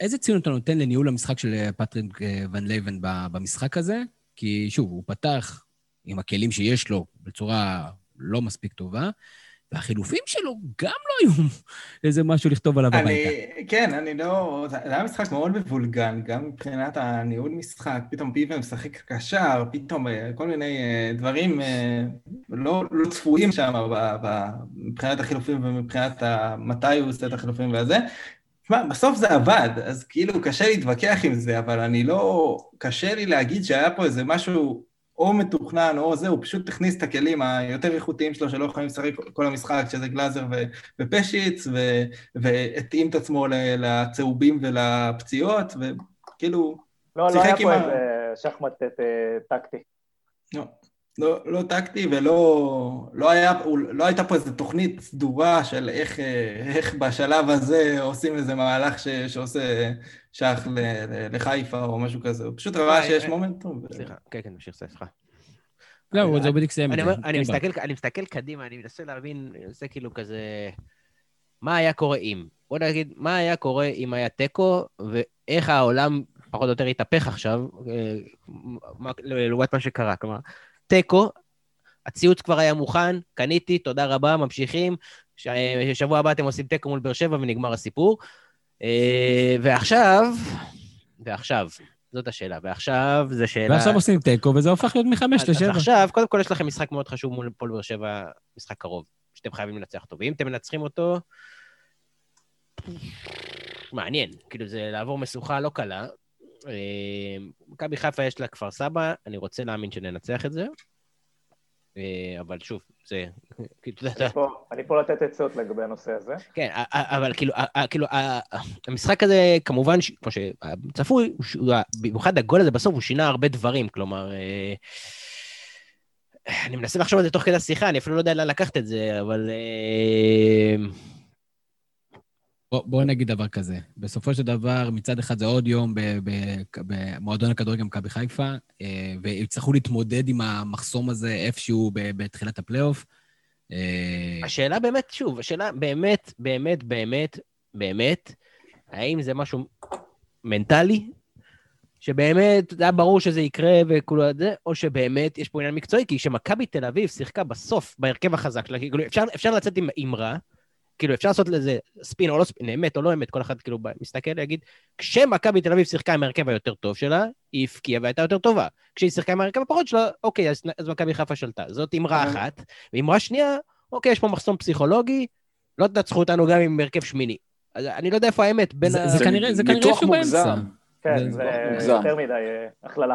איזה ציון אתה נותן לניהול המשחק של פטריק אה, ון ליוון במשחק הזה? כי שוב, הוא פתח עם הכלים שיש לו בצורה לא מספיק טובה, והחילופים שלו גם לא היו איזה משהו לכתוב עליו הביתה. כן, אני לא... זה היה משחק מאוד מבולגן, גם מבחינת הניהול משחק, פתאום פיבן משחק קשר, פתאום אה, כל מיני אה, דברים אה, לא, לא צפויים שם מבחינת החילופים ומבחינת מתי הוא עושה את החילופים והזה. תשמע, בסוף זה עבד, אז כאילו קשה להתווכח עם זה, אבל אני לא... קשה לי להגיד שהיה פה איזה משהו או מתוכנן או זה, הוא פשוט הכניס את הכלים היותר איכותיים שלו שלא יכולים לשחק כל המשחק, שזה גלאזר ו- ופשיץ, ו- והתאים את עצמו לצהובים ולפציעות, וכאילו... לא, לא היה פה איזה שחמט אה, טקטי. לא. לא, לא טקטי ולא לא היה, לא הייתה פה איזו תוכנית סדורה של איך, איך בשלב הזה עושים איזה מהלך ש, שעושה שייך לחיפה או משהו כזה, הוא פשוט ראה שיש מומנטום. סליחה, כן, כן, נמשיך, סליחה. לא, זה בדיוק סיים את זה. אני מסתכל קדימה, אני מנסה להבין, זה כאילו כזה... מה היה קורה אם? בוא נגיד, מה היה קורה אם היה תיקו, ואיך העולם פחות או יותר התהפך עכשיו, אה, לעומת מה שקרה. כלומר, תיקו, הציוץ כבר היה מוכן, קניתי, תודה רבה, ממשיכים. שבוע הבא אתם עושים תיקו מול באר שבע ונגמר הסיפור. אה, ועכשיו, ועכשיו, זאת השאלה. ועכשיו זו שאלה... ועכשיו עושים תיקו, וזה הופך להיות מחמש לשבע. אז עכשיו, קודם כל יש לכם משחק מאוד חשוב מול פועל באר שבע, משחק קרוב, שאתם חייבים לנצח אותו. ואם אתם מנצחים אותו, מעניין. כאילו, זה לעבור משוכה לא קלה. אה, מכבי חיפה יש לה כפר סבא, אני רוצה להאמין שננצח את זה. אה, אבל שוב, זה... כאילו, אני פה לתת עצות לגבי הנושא הזה. כן, אבל כאילו, כאילו המשחק הזה, כמובן, כמו שצפוי, במיוחד הגול הזה בסוף, הוא שינה הרבה דברים, כלומר... אה, אני מנסה לחשוב על זה תוך כדי השיחה, אני אפילו לא יודע לאן לקחת את זה, אבל... בוא, בוא נגיד דבר כזה, בסופו של דבר, מצד אחד זה עוד יום במועדון הכדורגל מכבי חיפה, אה, ויצטרכו להתמודד עם המחסום הזה איפשהו בתחילת הפלייאוף. אה, השאלה באמת, שוב, השאלה באמת, באמת, באמת, באמת, האם זה משהו מנטלי, שבאמת זה היה ברור שזה יקרה וכולו זה, או שבאמת יש פה עניין מקצועי, כי כשמכבי תל אביב שיחקה בסוף בהרכב החזק שלה, כאילו אפשר, אפשר לצאת עם אמרה, כאילו, אפשר לעשות לזה ספין או לא ספין, אמת או לא אמת, כל אחד כאילו מסתכל ויגיד, כשמכבי תל אביב שיחקה עם ההרכב היותר טוב שלה, היא הפקיעה והייתה יותר טובה. כשהיא שיחקה עם ההרכב הפחות שלה, אוקיי, אז, אז מכבי חיפה שלטה. זאת אמרה אחת. ואמרה שנייה, אוקיי, יש פה מחסום פסיכולוגי, לא תנצחו אותנו גם עם הרכב שמיני. אז אני לא יודע איפה האמת בין ה... זה כנראה איפשהו באמצע. כן, זה יותר מדי אה, הכללה.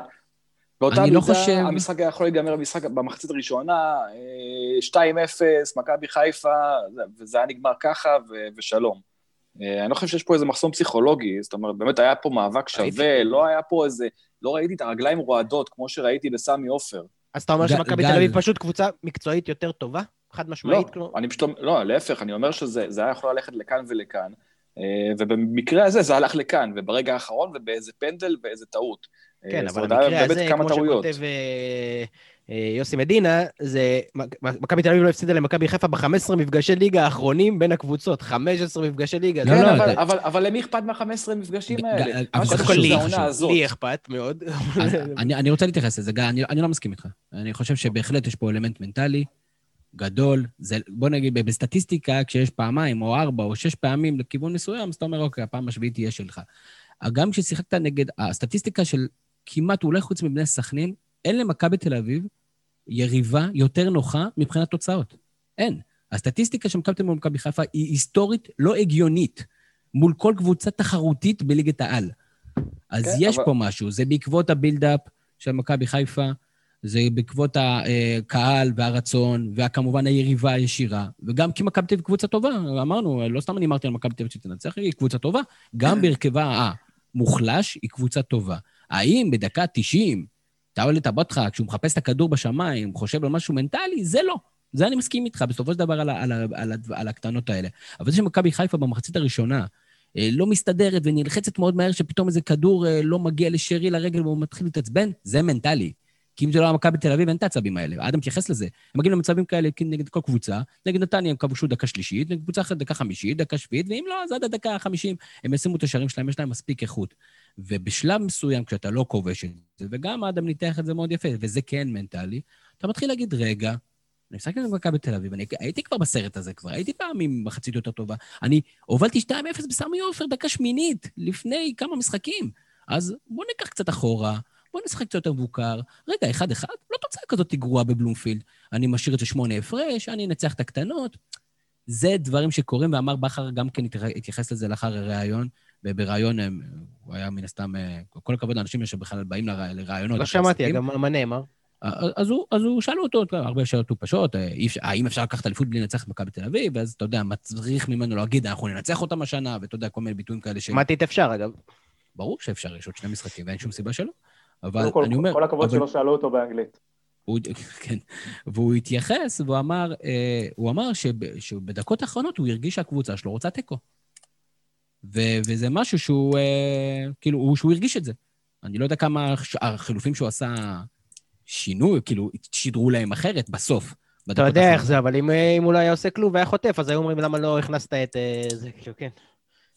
באותה מידה, לא חושב... המשחק היה יכול להיגמר במשחק במחצית הראשונה, 2-0, אה, מכבי חיפה, וזה היה נגמר ככה, ו- ושלום. אה, אני לא חושב שיש פה איזה מחסום פסיכולוגי, זאת אומרת, באמת היה פה מאבק שווה, לא היה פה איזה... לא ראיתי את הרגליים רועדות כמו שראיתי בסמי עופר. אז אתה אומר ג- שמכבי. תל אביב פשוט קבוצה מקצועית יותר טובה? חד לא, משמעית? כלומר- אני פשוט, לא, להפך, אני אומר שזה זה היה יכול ללכת לכאן ולכאן, אה, ובמקרה הזה זה הלך לכאן, וברגע האחרון ובאיזה פנדל ואיזה טעות. אה, כן, זאת אבל באמת הזה, כמו. שכותב אה, אה, יוסי מדינה, זה מכבי תל אביב לא הפסידה למכבי חיפה ב-15 מפגשי ליגה האחרונים בין הקבוצות. 15 מפגשי ליגה. כן, לא, אבל, למי אכפת מה-15 מפגשים האלה? מה אבל שחשוב קודם כל חשוב, לי, אכפת מאוד. אני, אני רוצה להתייחס לזה, גיא, אני לא מסכים איתך. אני חושב שבהחלט יש פה אלמנט מנטלי גדול. זה, בוא נגיד, בסטטיסטיקה, כשיש פעמיים או ארבע או שש פעמים לכיוון מסוים, אז אתה אומר, אוקיי, הפעם השביעית תהיה שלך. גם כששיחקת נגד, הסטטיסטיקה של כמעט, אולי חוץ מבני סכנין, אין למכבי תל אביב יריבה יותר נוחה מבחינת תוצאות. אין. הסטטיסטיקה של מכבי תל אביב מול מכבי חיפה היא היסטורית לא הגיונית מול כל קבוצה תחרותית בליגת העל. אז כן, יש אבל- פה משהו, זה בעקבות הבילדאפ של מכבי חיפה, זה בעקבות הקהל והרצון, וכמובן היריבה הישירה, וגם כי מכבי תל אביב קבוצה טובה, אמרנו, לא סתם אני אמרתי על מכבי תל אביב שתנצח, היא קבוצה טובה, גם בהרכבה המוחלש היא קבוצה טובה. האם בדקה 90, טאוול טבוטחה, כשהוא מחפש את הכדור בשמיים, חושב על משהו מנטלי, זה לא. זה אני מסכים איתך, בסופו של דבר על, על, על, על הקטנות האלה. אבל זה שמכבי חיפה במחצית הראשונה אה, לא מסתדרת ונלחצת מאוד מהר, שפתאום איזה כדור אה, לא מגיע לשרי לרגל והוא מתחיל להתעצבן, זה מנטלי. כי אם זה לא היה מכבי תל אביב, אין את העצבים האלה. אדם מתייחס לזה. הם מגיעים למצבים כאלה נגד כל קבוצה, נגד נתניה הם כבשו דקה שלישית, נגד קבוצה אחרת דקה חמישית, דקה שביעית, ואם לא, אז עד הדקה החמישים הם ישימו את השערים שלהם, יש להם מספיק איכות. ובשלב מסוים, כשאתה לא כובש את זה, וגם אדם ניתח את זה מאוד יפה, וזה כן מנטלי, אתה מתחיל להגיד, רגע, אני משחק נגד מכבי תל אביב, אני הייתי כבר בסרט הזה כבר, הייתי פעם עם מחצית יותר טובה. אני הובלתי 2-0 בסמי עופר, דקה שמינית, לפני כמה משחקים. אז בוא ניקח קצת אחורה, בוא נשחק קצת יותר מבוקר. רגע, 1-1, לא תוצאה כזאת גרועה בבלומפילד. אני משאיר את זה שמונה הפרש, אני אנצח את הקטנות. זה דברים שקורים, ואמר בכר גם כן התייח- התייחס לזה לאחר הראיון, ובריאיון הם- הוא היה מן הסתם, אה, כל הכבוד לאנשים שבכלל באים לרא- לראיונות. לא שמעתי. גם מה נאמר? אז הוא, אז הוא שאלו אותו הרבה שאלות מטופשות, אה, האם אפשר לקחת אליפות בלי לנצח את מכבי תל אביב? ואז אתה יודע, מצריך ממנו להגיד, אנחנו ננצח אותם השנה, ואתה יודע, כל מיני ביטויים כאלה ש... שמעתי אפשר, אגב. ברור שאפשר, יש עוד שני משחקים ואין שום סיבה שלא. אבל כל, אני אומר... כל הכבוד אבל שלא שאלו אותו באנגלית. הוא, כן, והוא התייחס, והוא אמר, אה, הוא אמר שב, שבדקות האחרונות הוא הרגיש שהקבוצה שלו רוצה תיקו. ו, וזה משהו שהוא, אה, כאילו, הוא, שהוא הרגיש את זה. אני לא יודע כמה הש- החילופים שהוא עשה שינו, כאילו, שידרו להם אחרת בסוף. אתה יודע איך. זה, אבל אם אה, אם הוא לא היה עושה כלום והיה חוטף, אז היו אומרים למה לא הכנסת את אה, זה, כאילו, כן.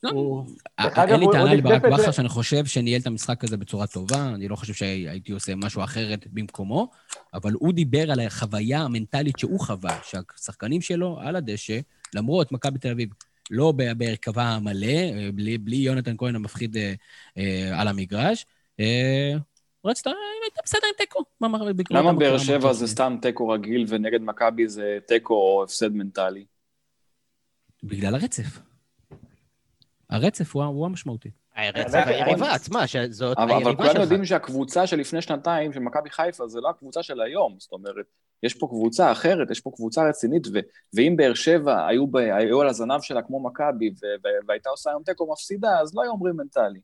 אין לי טענה לברק בכר. שאני חושב שניהל את המשחק הזה בצורה טובה, אני לא חושב שהייתי עושה משהו אחרת במקומו, אבל הוא דיבר על החוויה המנטלית שהוא חווה, שהשחקנים שלו על הדשא, למרות מכבי תל אביב, לא בהרכבה המלא, אה, בלי, בלי יונתן כהן המפחיד אה, אה, על המגרש, אה, רצת, אה, הייתה בסדר עם תיקו. למה באר שבע זה. סתם תיקו רגיל ונגד מכבי זה תיקו או הפסד מנטלי? בגלל הרצף. הרצף הוא הוא המשמעותי. הרצף האמת, היריבה האמת. עצמה, שזאת אבל, אבל היריבה כולנו שלך. יודעים שהקבוצה של לפני שנתיים, של מכבי חיפה, זה לא הקבוצה של היום. זאת אומרת, יש פה קבוצה אחרת, יש פה קבוצה רצינית, ו- ואם באר שבע היו, ב- היו על הזנב שלה כמו מכבי, ו- ו- והייתה עושה היום תיקו מפסידה, אז לא היו אומרים מנטלי.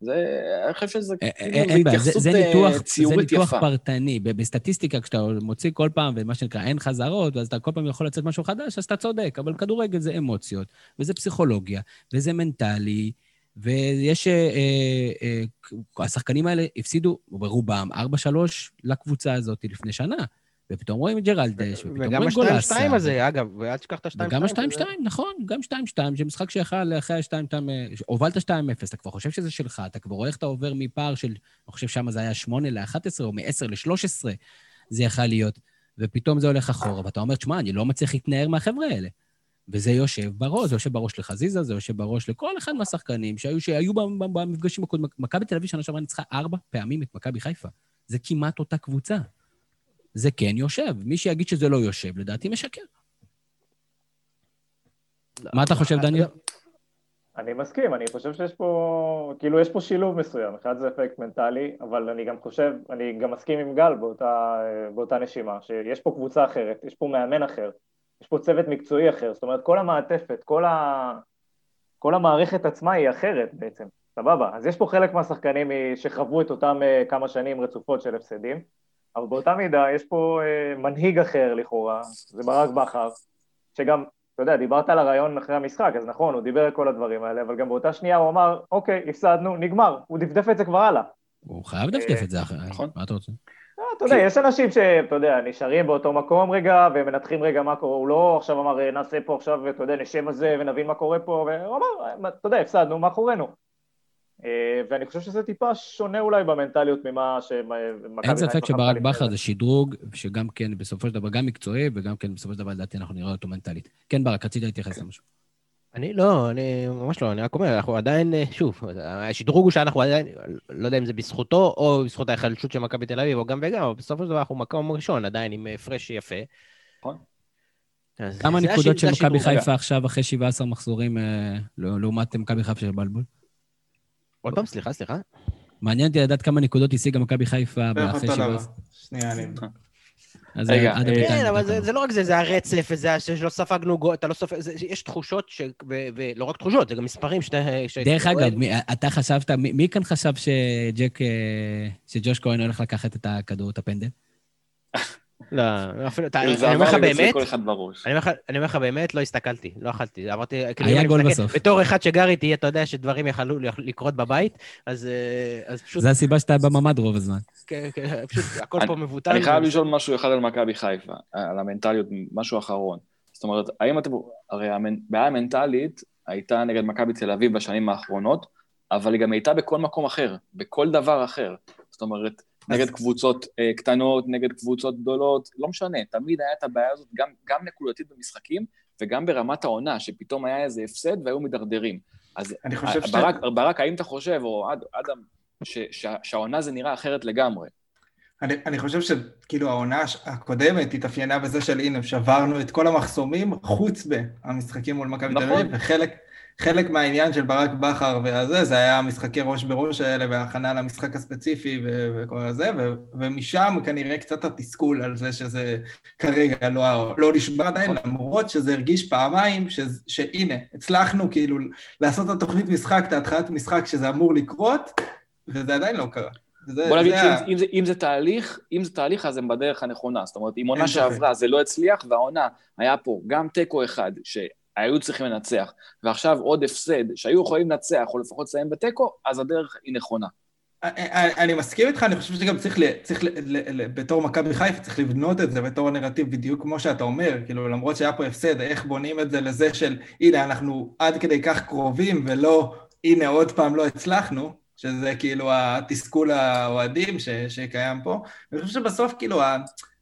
זה, אני חושב שזה אה, כאילו, אה, זה זה- התייחסות זה אה, ניתוח, זה ציורית ניתוח יפה. פרטני. בסטטיסטיקה, כשאתה מוציא כל פעם, ומה שנקרא, אין חזרות, אז אתה כל פעם יכול לצאת משהו חדש, אז אתה צודק. אבל כדורגל זה אמוציות, וזה פסיכולוגיה, וזה מנטלי, ויש... אה, אה, השחקנים האלה הפסידו, ברובם, 4-3 לקבוצה הזאת לפני שנה. ופתאום רואים את ג'רלדש, ופתאום וגם רואים גולסה. ה-2-2 הזה, אגב, ואל תשכח את ה-2-2. וגם ה-2-2, נכון, גם 2-2, זה משחק שיכל אחרי ה-2-2, הובלת 2-0, אתה כבר חושב שזה שלך, אתה כבר רואה איך אתה עובר מפער של, אני חושב שם זה היה 8 ל-11, או מ-10 ל-13, זה יכל להיות, ופתאום זה הולך אחורה, ואתה אומר, תשמע, אני לא מצליח להתנער מהחבר'ה האלה. וזה יושב בראש, זה יושב בראש לחזיזה, זה יושב בראש לכל אחד מהשחקנים שהיו, שהיו במפגשים הקודמים. מכבי תל אביב שנה שעברה ניצחה ארבע פעמים את מכבי חיפה. זה כמעט אותה קבוצה. זה כן יושב. מי שיגיד שזה לא יושב, לדעתי משקר. מה אתה חושב, דניאל? אני מסכים, אני חושב שיש פה, כאילו יש פה שילוב מסוים, אחד זה אפקט מנטלי, אבל אני גם חושב, אני גם מסכים עם גל באותה, באותה נשימה, שיש פה קבוצה אחרת, יש פה מאמן אחר, יש פה צוות מקצועי אחר, זאת אומרת כל המעטפת, כל, ה, כל המערכת עצמה היא אחרת בעצם, סבבה. אז יש פה חלק מהשחקנים שחוו את אותם אה, כמה שנים רצופות של הפסדים, אבל באותה מידה יש פה אה, מנהיג אחר לכאורה, זה ברק בכר, שגם, אתה יודע, דיברת על הרעיון אחרי המשחק, אז נכון, הוא דיבר על כל הדברים האלה, אבל גם באותה שנייה הוא אמר, אוקיי, הפסדנו, נגמר, הוא דפדף את זה כבר הלאה. הוא חייב לדפדף את זה אחרי, נכון. מה אתה רוצה? אה, אתה יודע, יש אנשים שאתה יודע, נשארים באותו מקום רגע, ומנתחים רגע מה קורה, הוא לא עכשיו אמר, נעשה פה עכשיו, אתה יודע, נשב על זה ונבין מה קורה פה, והוא אמר, אתה יודע, הפסדנו? אה, ואני חושב שזה טיפה שונה אולי במנטליות ממה שמכבי אין ספק שברק בכר זה שדרוג, שגם כן בסופו של דבר גם מקצועי, וגם כן בסופו של דבר לדעתי אנחנו נראה אותו מנטלית. כן, ברק, רצית להתייחס למשהו. אני לא, אני ממש לא, אני רק אומר, אנחנו עדיין, אה, שוב, השדרוג הוא שאנחנו עדיין, לא יודע אם זה בזכותו או בזכות ההיחלשות של מכבי תל אביב, או גם וגם, אבל בסופו של דבר אנחנו מקום ראשון, עדיין עם הפרש יפה. נכון. כמה נקודות של מכבי חיפה עכשיו אחרי 17 מחזורים אה, לעומת מכבי חיפה של בלבול? עוד פעם, סליחה, סליחה. מעניין אותי לדעת כמה נקודות השיגה מכבי חיפה אחרי 17. שנייה, אני... אז רגע, כן, אבל זה, זה לא רק זה, זה הרצף, וזה שלא ספגנו גול, אתה לא סופג, זה, יש תחושות, ש, ו, ולא רק תחושות, זה גם מספרים שאתה... דרך אגב, מי, אתה חשבת, מי, מי כאן חשב שג'ק, אה, שג'וש כהן הולך לקחת את הכדור, את הפנדל? לא, אפילו, אני אומר לך באמת, אני אומר לך באמת, לא הסתכלתי, לא אכלתי, אמרתי, כאילו, היה גול בסוף. בתור אחד שגר איתי, אתה יודע שדברים יכלו לקרות בבית, אז פשוט... זה הסיבה שאתה בממ"ד רוב הזמן. כן, כן, פשוט הכל פה מבוטל. אני חייב לשאול משהו אחד על מכבי חיפה, על המנטליות, משהו אחרון. זאת אומרת, האם אתם... הרי הבעיה המנטלית הייתה נגד מכבי תל אביב בשנים האחרונות, אבל היא גם הייתה בכל מקום אחר, בכל דבר אחר. זאת אומרת, נגד קבוצות אה, קטנות, נגד קבוצות גדולות, לא משנה, תמיד היה את הבעיה הזאת, גם, גם נקודתית במשחקים, וגם ברמת העונה, שפתאום היה איזה הפסד והיו מידרדרים. אז אני חושב ש... ברק, ברק, האם אתה חושב, או אדם, שהעונה זה נראה אחרת לגמרי? אני, אני חושב שכאילו העונה הקודמת התאפיינה בזה של הנה, שברנו את כל המחסומים, חוץ במשחקים מול מכבי נכון. תל אביב, וחלק... חלק מהעניין של ברק בכר והזה, זה היה המשחקי ראש בראש האלה וההכנה למשחק הספציפי וכל זה, ומשם כנראה קצת התסכול על זה שזה כרגע לא, לא נשמע עדיין, למרות שזה הרגיש פעמיים, ש, שהנה, הצלחנו כאילו לעשות את התוכנית משחק, את ההתחלת משחק שזה אמור לקרות, וזה עדיין לא קרה. זה, בוא נגיד שאם זה, אם זה תהליך, אם זה תהליך אז הם בדרך הנכונה. זאת אומרת, אם עונה שעברה זה לא הצליח, והעונה היה פה גם תיקו אחד, ש... היו צריכים לנצח, ועכשיו עוד הפסד שהיו יכולים לנצח, או לפחות לסיים בתיקו, אז הדרך היא נכונה. אני מסכים איתך, אני חושב שגם צריך, צריך בתור מכבי חיפה, צריך לבנות את זה בתור הנרטיב בדיוק כמו שאתה אומר, כאילו למרות שהיה פה הפסד, איך בונים את זה לזה של הנה אנחנו עד כדי כך קרובים ולא הנה עוד פעם לא הצלחנו, שזה כאילו התסכול האוהדים שקיים פה. אני חושב שבסוף כאילו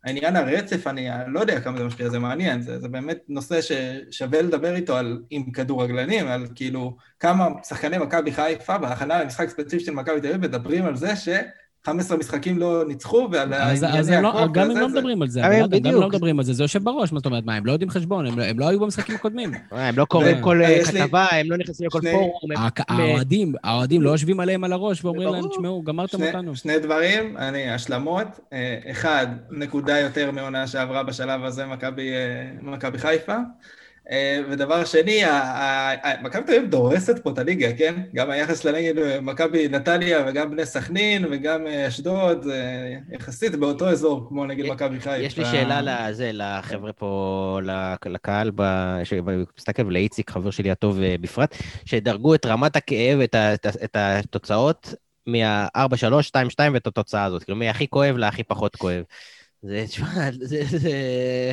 העניין הרצף, אני לא יודע כמה זה משפיע, זה מעניין, זה, זה באמת נושא ששווה לדבר איתו על, עם כדורגלנים, על כאילו כמה שחקני מכבי חיפה בהכנה למשחק ספציפי של מכבי תל אביב מדברים על זה ש... 15 משחקים לא ניצחו, ועל הענייני לא- הקרוב. גם הם לא מדברים על זה, גם הם לא מדברים על זה, זה יושב בראש, מה זאת אומרת, מה, הם לא יודעים חשבון, הם לא היו במשחקים הקודמים. הם לא קוראים כל אה, כתבה, הם לא נכנסים לכל פורום. האוהדים, האוהדים לא יושבים עליהם על הראש ואומרים להם, תשמעו, גמרתם אותנו. שני דברים, אני, השלמות. אה, אחד, נקודה יותר מעונה שעברה בשלב הזה מכבי אה, חיפה. אה, ודבר שני, מכבי תל אביב דורסת פה את הליגה, כן? גם היחס לנגד אה, מכבי נתניה וגם בני סכנין וגם אה, אשדוד, יחסית באותו אזור כמו נגד מכבי חיפה. יש לי שאלה לזה, לחבר'ה פה, לקהל שמסתכל, ולאיציק, חבר שלי הטוב בפרט, שדרגו את רמת הכאב, את התוצאות מה-4-3, 2-2 ואת התוצאה הזאת. כאילו, מהכי כואב להכי פחות כואב. זה, תשמע, זה...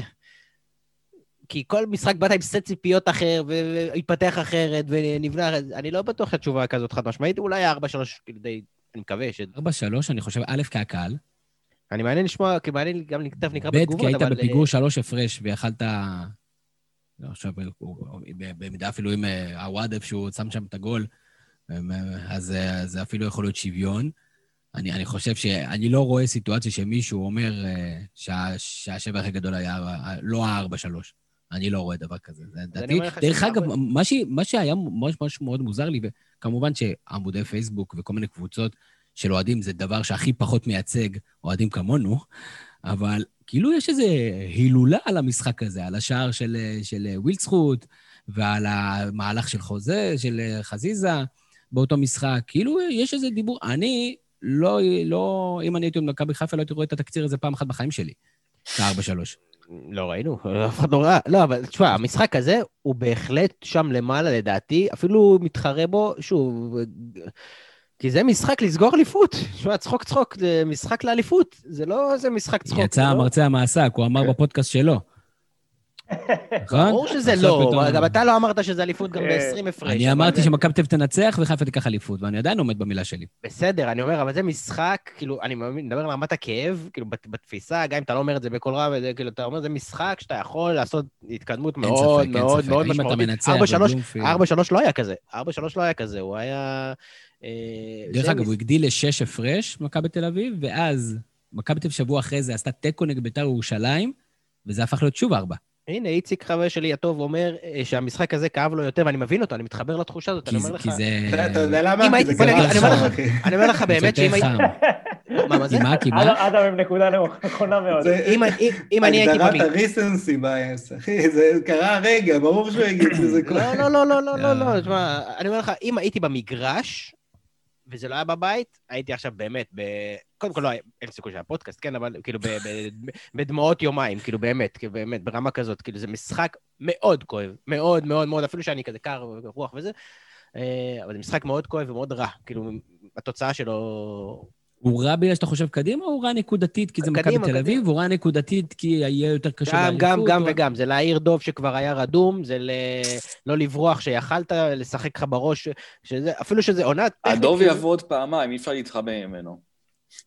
כי כל משחק באת עם סט ציפיות אחר, והתפתח אחרת, ונבנה אחרת. אני לא בטוח שהתשובה כזאת חד משמעית, אולי 4-3, כאילו די, אני מקווה ש... 4-3, אני חושב, א', כהקהל. אני מעניין לשמוע, כי מעניין גם לכתב נקרא בתגובות, אבל... ב', כי היית בפיגור שלוש הפרש, ויכלת... לא, עכשיו, במידה אפילו עם עווד איפשהו שם שם את הגול, אז זה אפילו יכול להיות שוויון. אני, אני חושב שאני לא רואה סיטואציה שמישהו אומר שהשבר הכי גדול היה לא ה-4-3. אני לא רואה דבר כזה. זה דעתי. דרך אגב, מה, ש... מה שהיה ממש ממש מאוד מוזר לי, וכמובן שעמודי פייסבוק וכל מיני קבוצות של אוהדים זה דבר שהכי פחות מייצג אוהדים כמונו, אבל כאילו יש איזו הילולה על המשחק הזה, על השער של, של ווילדסחוט, ועל המהלך של חוזה, של חזיזה באותו משחק. כאילו יש איזה דיבור. אני לא, לא, אם אני הייתי במכבי חיפה, לא הייתי רואה את התקציר הזה פעם אחת בחיים שלי, את ה-4-3. לא ראינו, אף אחד לא ראה. לא, אבל תשמע, המשחק הזה הוא בהחלט שם למעלה, לדעתי. אפילו מתחרה בו, שוב, כי זה משחק לסגור אליפות. תשמע, צחוק צחוק, זה משחק לאליפות. זה לא איזה משחק צחוק. יצא לא- המרצע המעסק, הוא אמר בפודקאסט שלו. נכון? ברור שזה לא, גם אתה לא אמרת שזה אליפות גם אה, ב-20 הפרש. אני אמרתי שמכבי תל אביב תנצח וחיפה תיקח אליפות, ואני עדיין עומד במילה שלי. בסדר, אני אומר, אבל זה משחק, כאילו, אני מדבר על רמת הכאב, כאילו, בת- בתפיסה, גם אם אתה לא אומר את זה בקול וזה, כאילו, אתה אומר, זה משחק שאתה יכול לעשות התקדמות מאוד מאוד. מאוד משמעותית. מנצח 4-3 בבלומפילד- 4-3 לא היה כזה, 4-3 לא היה כזה, הוא היה... אה, דרך אגב, הוא הגדיל לשש הפרש, מכבי תל אביב, ואז מכבי תל אביב שבוע אחרי זה עשתה תיקו נגד בית"ר ירושלים, וזה הפך להיות שוב ארבע. הנה, איציק חבר שלי הטוב אומר אה, שהמשחק הזה כאב לו יותר, ואני מבין אותו, אני מתחבר לתחושה הזאת, אני אומר זה- לך... כי זה... אתה יודע למה? כי זה חם, אחי. אני אומר לך באמת שאם הייתי... מה, מה זה? מה? כי מה? אדם עם נקודה נכונה מאוד. אם אני- הייתי... הגדרת הריסנסי בייס, אחי, זה קרה הרגע, ברור שהוא יגיד שזה כל... לא, לא, לא, לא, לא, לא, לא, לא. תשמע, אני אומר לך, אם הייתי במגרש, וזה לא היה בבית, הייתי עכשיו באמת ב... קודם כל, לא היה, אין סיכוי שהיה פודקאסט, כן, אבל כאילו ב- ב- בדמעות יומיים, כאילו באמת, כאילו באמת, ברמה כזאת, כאילו זה משחק מאוד כואב, מאוד מאוד מאוד, אפילו שאני כזה קר ורוח וזה, אה, אבל זה משחק מאוד כואב ומאוד רע, כאילו, התוצאה שלו... הוא רע בגלל שאתה חושב קדימה, או הוא רע נקודתית כי זה מכבי תל. אביב, הוא רע נקודתית כי יהיה יותר קשה גם, באליפות? גם, גם או- וגם, זה להעיר דוב שכבר היה רדום, זה ל... לא לברוח שיכלת, לשחק לך בראש, שזה, אפילו שזה עונה טכנית. הדוב כאילו- יבוא עוד פעמיים, אי אפשר להתחבא ממנו.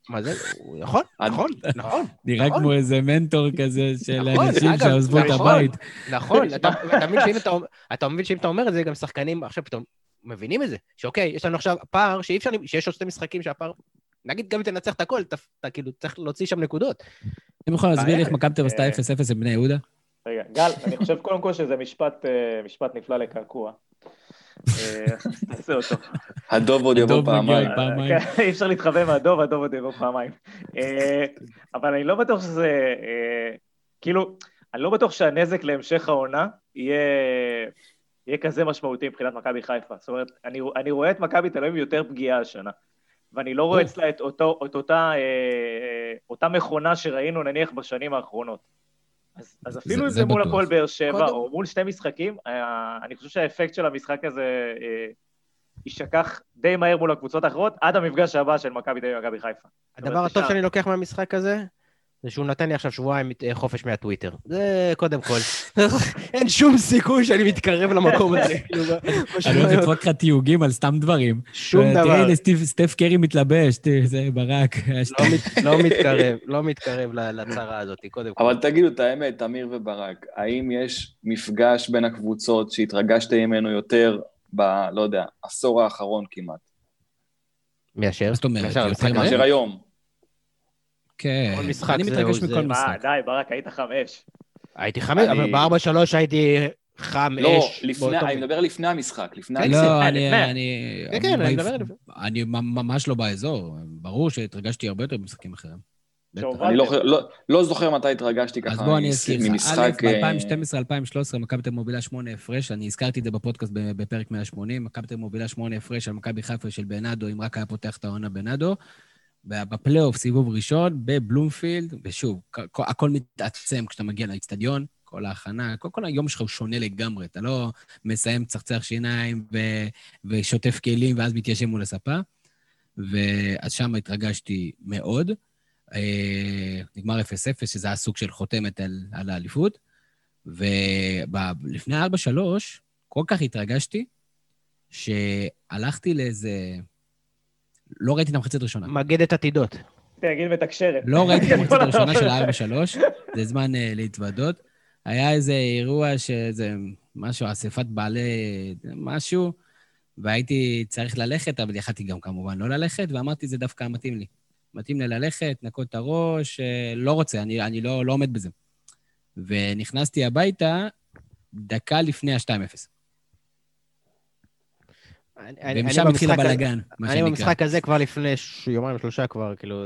מה זה? הוא יכול, עד- נכון, נכון. נראה נכון. כמו איזה מנטור כזה של נכון, אנשים שעזבו את נכון. הבית. נכון, אתה אתה מבין שאם אתה אומר- אתה מבין שאם אתה אומר את זה, גם שחקנים עכשיו פתאום מבינים את זה. שאוקיי, יש לנו עכשיו פער שאי אפשר, שיש עוד שתי משחקים שהפער... נגיד גם אם תנצח את הכל, אתה- כאילו צריך להוציא שם נקודות. אתם יכולים להסביר לי איך בעיה. מכבי תל אביב עשתה אה. 0-0 לבני יהודה? רגע, גל, אני חושב קודם כל שזה משפט, אה, משפט נפלא לקעקוע. אה, תעשה אותו. הדוב עוד יבוא פעמיים. פעמיים. כן, אי אפשר להתחבא מהדוב, הדוב עוד יבוא פעמיים. אה, אבל אני לא בטוח שזה... אה, כאילו, אני לא בטוח שהנזק להמשך העונה יהיה... יהיה כזה משמעותי מבחינת מכבי חיפה. זאת אומרת, אני, אני רואה את מכבי תל אביב יותר פגיעה השנה. ואני לא רואה. אצלה את, אותו, את אותה, אה, אה, אותה מכונה שראינו נניח בשנים האחרונות. אז, אז אפילו זה- אם זה זה מול. הפועל באר שבע, קודם- או מול שני משחקים, אה, אני חושב שהאפקט של המשחק הזה אה, יישכח די מהר מול הקבוצות האחרות, עד המפגש הבא של מכבי תל אביב ומכבי חיפה. הדבר הטוב. שאני לוקח מהמשחק הזה, זה שהוא נתן לי עכשיו שבועיים אה, חופש מהטוויטר. זה קודם כל. אין שום סיכוי שאני מתקרב למקום הזה. כאילו, אני הולך לדפוק לך תיוגים על סתם דברים. שום תראה, דבר. הנה, סטיב- סטף קרי מתלבש, תראה, זה ברק. לא מת- לא מתקרב, לא מתקרב לצרה הזאת, קודם כל. אבל תגידו את האמת, אמיר וברק, האם יש מפגש בין הקבוצות שהתרגשתם ממנו יותר ב... לא יודע, עשור האחרון כמעט, מאשר? זאת אומרת? מאשר היום? כן. כל משחק אני מתרגש זה- מכל מה, משחק. די, ברק, היית חמש. הייתי חמש, אני- אבל בארבע שלוש הייתי חם לא, אש. לפני, באותו- אני מדבר לפני המשחק, לפני כן, המשחק. לא, לפני, אני... לפני. אני- כן, כן, אני מדבר... לפני. אני ממש לא באזור. ברור שהתרגשתי הרבה יותר במשחקים אחרים. אני לא, לא, לא זוכר מתי התרגשתי ככה אז בוא אני אזכיר לך. א', ממשחק... אה, ב-2012-2013 מכבי תל מובילה שמונה הפרש, אני הזכרתי את זה בפודקאסט ב- בפרק 180, מכבי תל מובילה שמונה הפרש על מכבי חיפה של בנאדו, אם רק היה פותח את העונה בנאדו. בפלייאוף, סיבוב ראשון, בבלומפילד, ושוב, הכל מתעצם כשאתה מגיע לאצטדיון, כל ההכנה, כל, כל היום שלך הוא שונה לגמרי, אתה לא מסיים צחצח שיניים ו, ושוטף כלים ואז מתיישב מול הספה. ואז שם התרגשתי מאוד. אה, נגמר 0-0, שזה היה סוג של חותמת על, על האליפות. ולפני 4-3, כל כך התרגשתי, שהלכתי לאיזה... לא ראיתי את המחצית הראשונה. מגדת עתידות. תגיד מתקשרת. לא ראיתי את המחצית הראשונה של ה-4-3, זה זמן uh, להתוודות. היה איזה אירוע שזה משהו, אספת בעלי משהו, והייתי צריך ללכת, אבל יכלתי גם כמובן לא ללכת, ואמרתי, זה דווקא מתאים לי. מתאים לי ללכת, נקות את הראש, אה, לא רוצה, אני, אני לא, לא עומד בזה. ונכנסתי הביתה דקה לפני ה-2-0. אני- אני- ומשם אני התחיל הבלאגן, מה אני שנקרא. במשחק הזה כבר לפני יומיים, שלושה כבר, כאילו,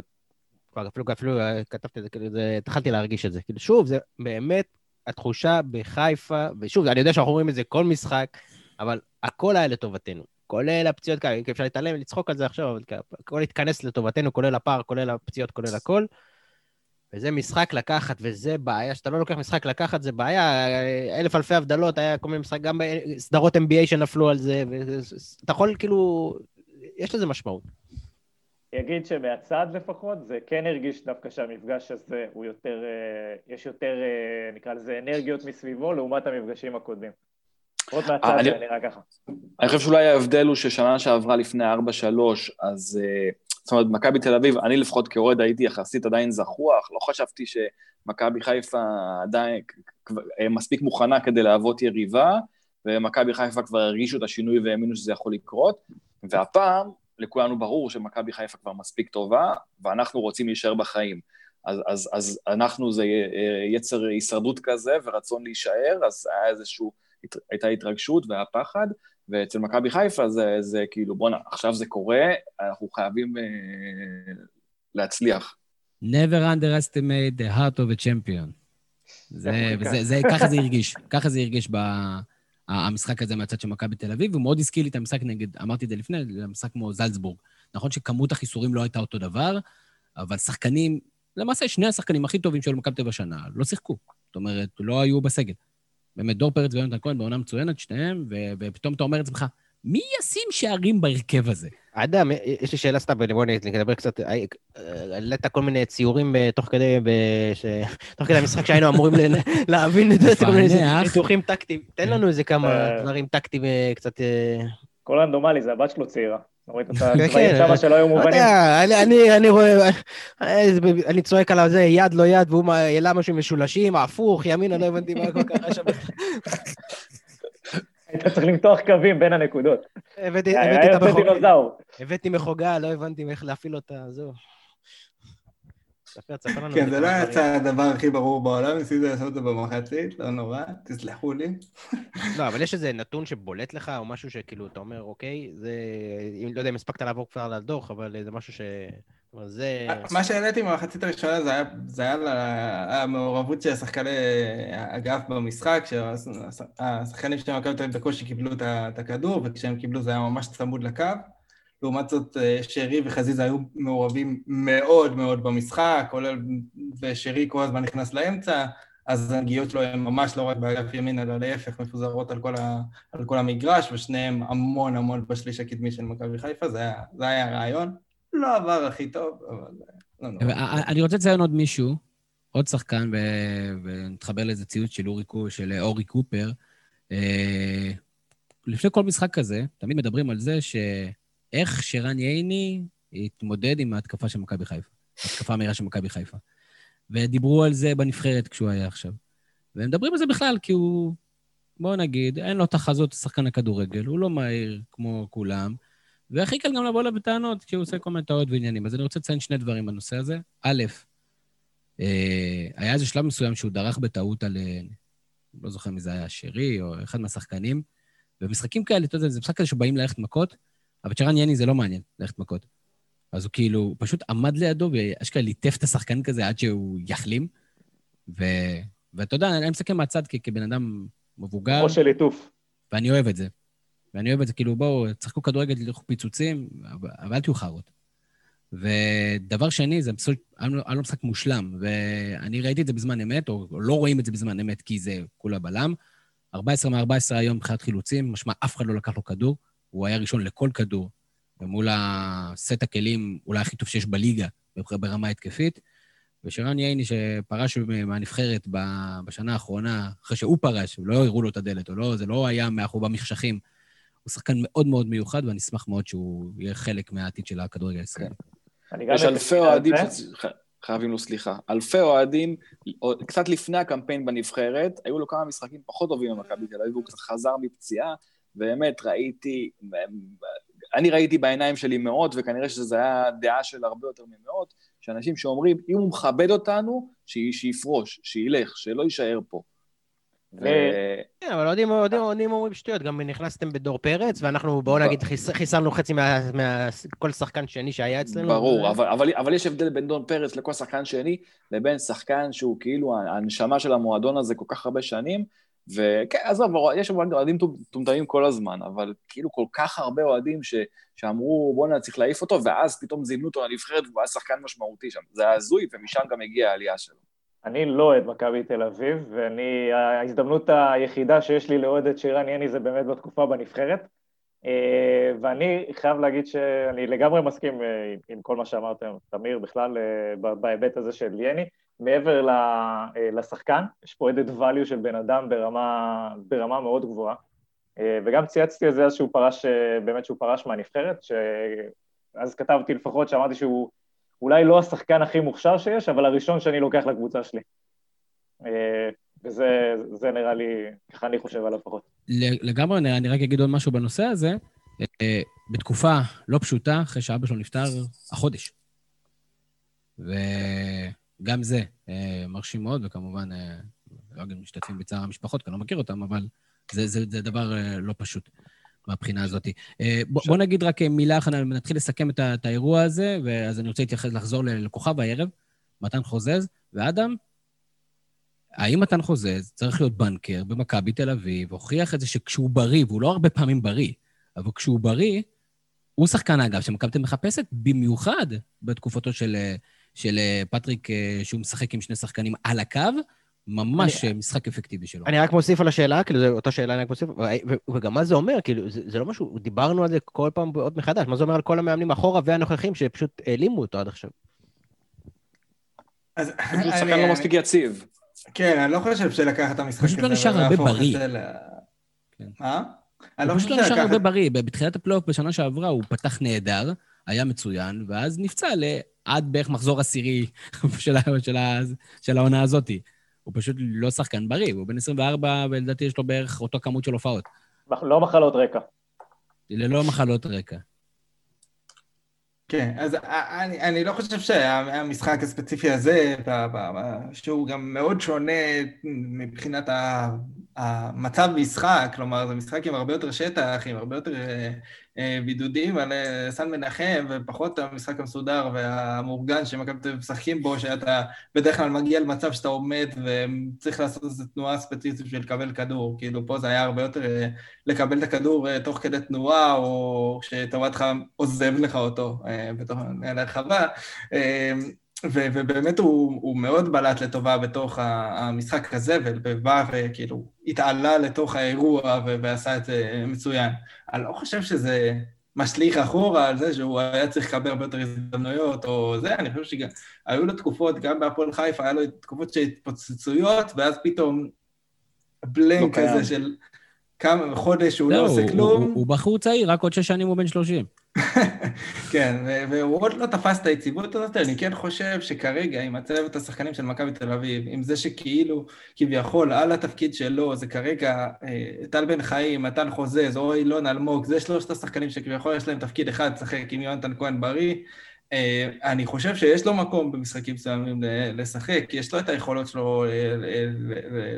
כבר אפילו, אפילו אה, כתבתי את זה, כאילו, זה, התחלתי להרגיש את זה. כאילו, שוב, זה באמת התחושה בחיפה, ושוב, אני יודע שאנחנו רואים את זה כל משחק, אבל הכל היה לטובתנו. כולל הפציעות כאלה, אפשר להתעלם, לצחוק על זה עכשיו, אבל הכל התכנס לטובתנו, כולל הפער, כולל הפציעות, כולל הכל. וזה משחק לקחת, וזה בעיה, שאתה לא לוקח משחק לקחת, זה בעיה. אלף אלפי הבדלות, היה כל מיני משחק, גם בסדרות NBA שנפלו על זה, ואתה יכול כאילו, יש לזה משמעות. אני אגיד שמהצד לפחות, זה כן הרגיש דווקא שהמפגש הזה הוא יותר, אה, יש יותר, אה, נקרא לזה, אנרגיות מסביבו, לעומת המפגשים הקודמים. לפחות מהצד אה, זה נראה ככה. אני חושב שאולי ההבדל הוא ששנה שעברה לפני 4-3, אז... זאת אומרת, מכבי תל אביב, אני לפחות כאוהד הייתי יחסית עדיין זחוח, לא חשבתי שמכבי חיפה עדיין מספיק מוכנה כדי להוות יריבה, ומכבי חיפה כבר הרגישו את השינוי והאמינו שזה יכול לקרות, והפעם לכולנו ברור שמכבי חיפה כבר מספיק טובה, ואנחנו רוצים להישאר בחיים. אז, אז, אז אנחנו זה יצר הישרדות כזה ורצון להישאר, אז היה איזשהו, הייתה התרגשות והיה פחד, ואצל מכבי חיפה זה, זה כאילו, בואנה, עכשיו זה קורה, אנחנו חייבים אה, להצליח. never underestimate the heart of a champion. זה, וזה, זה, ככה זה הרגיש, ככה זה הרגיש ב... המשחק הזה מהצד של מכבי תל אביב, הוא מאוד הזכיר לי את המשחק נגד, אמרתי את זה לפני, המשחק כמו זלצבורג. נכון שכמות החיסורים לא הייתה אותו דבר, אבל שחקנים, למעשה שני השחקנים הכי טובים של מכבי תל אביב השנה לא שיחקו. זאת אומרת, לא היו בסגל. באמת, דור פרץ ויונתן כהן בעונה מצוינת, שניהם, ו- ופתאום אתה אומר לעצמך, מי ישים שערים בהרכב הזה? אדם, יש לי שאלה סתם, בוא נדבר קצת, אה, העלית כל מיני ציורים תוך כדי, תוך כדי המשחק שהיינו אמורים להבין את זה, כל מיני ניתוחים טקטיים. תן לנו איזה כמה אה. דברים טקטיים אה, קצת... כל רנדומלי, זה הבת שלו צעירה. שלא היו מובנים. אני רואה, אני צועק על זה, יד לא יד, והוא העלה משהו משולשים, הפוך, ימינה, לא הבנתי מה כל כך שם. היית צריך למתוח קווים בין הנקודות. הבאתי את המחוגה. הבאתי מחוגה, לא הבנתי איך להפעיל אותה, זהו. ספר, תספר לנו. כן, זה לא יצא הדבר הכי ברור בעולם, ניסיתי לעשות את זה במחצית, לא נורא, תסלחו לי. לא, אבל יש איזה נתון שבולט לך, או משהו שכאילו, אתה אומר, אוקיי, זה... לא יודע אם הספקת לעבור כבר על הדוח, אבל זה משהו ש... זה... מה שהעליתי במחצית הראשונה זה היה, זה היה המעורבות של השחקני אגף במשחק, שהשחקנים של מכבי תל אביב בקושי קיבלו את הכדור, וכשהם קיבלו זה היה ממש צמוד לקו. לעומת זאת, אה, שרי וחזיזה היו מעורבים מאוד מאוד במשחק, כולל, ושרי כל הזמן נכנס לאמצע, אז הנגיעות שלו הן ממש לא רק באגף ימין, אלא להפך, מפוזרות על כל, ה, על כל המגרש, ושניהם המון המון בשליש הקדמי של מכבי חיפה, זה היה, זה היה הרעיון. לא עבר הכי טוב, אבל... לא נורא. אני רוצה לציין עוד מישהו, עוד שחקן, ונתחבר לאיזה ציוץ של של אורי קופר. אה, לפני כל משחק כזה, תמיד מדברים על זה ש... איך שרן ייני התמודד עם ההתקפה של מכבי חיפה, ההתקפה המהירה של מכבי חיפה. ודיברו על זה בנבחרת כשהוא היה עכשיו. והם מדברים על זה בכלל, כי הוא, בואו נגיד, אין לו את החזות שחקן הכדורגל, הוא לא מהיר כמו כולם, והכי קל גם לבוא אליו בטענות כשהוא עושה כל מיני טעות ועניינים. אז אני רוצה לציין שני דברים בנושא הזה. א', אה, היה איזה שלב מסוים שהוא דרך בטעות על, אה, לא זוכר מי זה היה, שרי או אחד מהשחקנים, ובמשחקים כאלה, אתה יודע, זה משחק כזה שבאים ללכת מכות, אבל צ'רן יני זה לא מעניין, ללכת מכות. אז הוא כאילו, הוא פשוט עמד לידו ואשכרה ליטף את השחקן כזה עד שהוא יחלים. ו... ואתה יודע, אני מסתכל מהצד כבן אדם מבוגר. כמו של ליטוף. ואני אוהב את זה. ואני אוהב את זה, כאילו, בואו, תשחקו כדורגל, תלכו פיצוצים, אבל אל תהיו חארות. ודבר שני, זה פשוט, היה לו משחק מושלם, ואני ראיתי את זה בזמן אמת, או לא רואים את זה בזמן אמת כי זה כולה בלם. 14 מ-14 היום מבחינת חילוצים, משמע אף אחד לא לקח לו כדור. הוא היה ראשון לכל כדור, ומול הסט הכלים אולי הכי טוב שיש בליגה ברמה התקפית. ושרן ייני, שפרש מהנבחרת בשנה האחרונה, אחרי שהוא פרש, לא הראו לו את הדלת, לא, זה לא היה מאחור במחשכים. הוא שחקן מאוד מאוד מיוחד, ואני אשמח מאוד שהוא יהיה חלק מהעתיד של הכדורגל הישראלי. יש אלפי אוהדים חייבים לו סליחה. אלפי אוהדים, קצת לפני הקמפיין בנבחרת, היו לו כמה משחקים פחות טובים במכבי תל אביב, הוא קצת חזר מפציעה, באמת ראיתי, אני ראיתי בעיניים שלי מאות, וכנראה שזו הייתה דעה של הרבה יותר ממאות, שאנשים שאומרים, אם הוא מכבד אותנו, שיפרוש, שילך, שלא יישאר פה. כן, אבל אוהדים אומרים שטויות, גם נכנסתם בדור פרץ, ואנחנו, בואו נגיד, חיס- חיסלנו חצי מה... מה- כל שחקן שני שהיה אצלנו. ברור, ו- אבל, יש הבדל בין דון פרץ לכל שחקן שני, לבין שחקן שהוא כאילו הנשמה של המועדון הזה כל כך הרבה שנים, וכן, עזוב, יש אוהדים מטומטמים כל הזמן, אבל כאילו כל כך הרבה אוהדים ש, שאמרו, בואנה, צריך להעיף אותו, ואז פתאום זימנו אותו לנבחרת, והוא היה שחקן משמעותי שם. זה היה הזוי, ומשם גם הגיעה העלייה שלו. אני לא אוהד מכבי תל אביב, ואני, ההזדמנות היחידה שיש לי לאוהד את שירן יני זה באמת בתקופה בנבחרת. אה, ואני חייב להגיד שאני לגמרי מסכים אה, עם- כל מה שאמרתם, תמיר, בכלל אה, בהיבט הזה של יני. מעבר אה, לשחקן, יש פה added value של בן אדם ברמה, ברמה מאוד גבוהה. אה, וגם צייצתי איזה איזשהו פרש, אה, באמת שהוא פרש מהנבחרת, שאז כתבתי לפחות שאמרתי שהוא אולי לא השחקן הכי מוכשר שיש, אבל הראשון שאני לוקח לקבוצה שלי. וזה זה נראה לי, ככה אני חושב עליו לפחות. לגמרי, אני, רק אגיד עוד משהו בנושא הזה. בתקופה לא פשוטה, אחרי שאבא שלו נפטר החודש. וגם זה אה, מרשים מאוד, וכמובן, אה, לא אגיד משתתפים בצער המשפחות, כי אני לא מכיר אותם, אבל זה, זה, זה דבר אה, לא פשוט מהבחינה הזאת. אה, בוא, בוא נגיד רק אה, מילה אחת, נתחיל לסכם את, את האירוע הזה, ואז אני רוצה להתייחס, לחזור לכוכב הערב, מתן חוזז, ואדם, האם מתן חוזז צריך להיות בנקר במכבי תל אביב, הוכיח את זה שכשהוא בריא, והוא לא הרבה פעמים בריא, אבל כשהוא בריא, הוא שחקן, אגב, שמכבי תל מחפשת במיוחד בתקופתו של, אה, של אה, פטריק, אה, שהוא משחק עם שני שחקנים על הקו, ממש אני- אה, משחק אפקטיבי שלו. אני רק מוסיף על השאלה, כאילו, זו אותה שאלה, אני רק מוסיף, וגם מה זה אומר, כאילו, זה, זה לא משהו, דיברנו על זה כל פעם עוד מחדש, מה זה אומר על כל המאמנים אחורה והנוכחים שפשוט העלימו אותו עד עכשיו? אז אני- שחקן לא מספיק יציב. כן, אני לא חושב שלקח את המשחק הזה פשוט לא נשאר הרבה בריא. ל- כן. מה? הוא לא פשוט לא נשאר. הרבה בריא. בתחילת הפלייאוף בשנה שעברה הוא פתח נהדר, היה מצוין, ואז נפצע עד בערך מחזור עשירי של, של, של העונה הזאת. הוא פשוט לא שחקן בריא, הוא בן 24, ולדעתי יש לו בערך אותו כמות של הופעות. לא מחלות רקע. ללא מחלות רקע. כן, אז אני, אני לא חושב שהמשחק הספציפי הזה, שהוא גם מאוד שונה מבחינת המצב משחק, כלומר זה משחק עם הרבה יותר שטח, עם הרבה יותר אה, בידודים על אה, סן מנחם, ופחות המשחק המסודר והמאורגן שמכבי תל אביב משחקים בו, שאתה בדרך כלל מגיע למצב שאתה עומד וצריך לעשות איזו תנועה ספציפית בשביל לקבל כדור, כאילו פה זה היה הרבה יותר אה, לקבל את הכדור אה, תוך כדי תנועה, או כשטובתך עוזב לך אותו אה, בתוך הרחבה. ו- ובאמת הוא, הוא מאוד בלט לטובה בתוך המשחק הזה, ובא וכאילו התעלה לתוך האירוע ו- ועשה את זה מצוין. אני לא חושב שזה משליך אחורה על זה שהוא היה צריך לקבל הרבה יותר הזדמנויות או זה, אני חושב שגם היו לו תקופות, גם בהפועל חיפה, היה לו תקופות של התפוצצויות, ואז פתאום לא בלנק קיים. כזה של כמה, חודש שהוא לא זהו, עושה הוא- כלום. הוא- הוא בחור צעיר, רק עוד שש שנים הוא בן 30. כן, והוא עוד לא תפס את היציבות הזאת, אני כן חושב שכרגע, עם הצוות השחקנים של מכבי תל אביב, עם זה שכאילו, כביכול, על התפקיד שלו, זה כרגע אה, טל בן חיים, מתן חוזז, או אילון אלמוג, זה שלושת השחקנים שכביכול יש להם תפקיד אחד, לשחק עם יונתן כהן בריא. אה, אני חושב שיש לו מקום במשחקים מסוימים לשחק, כי יש לו את היכולות שלו אה,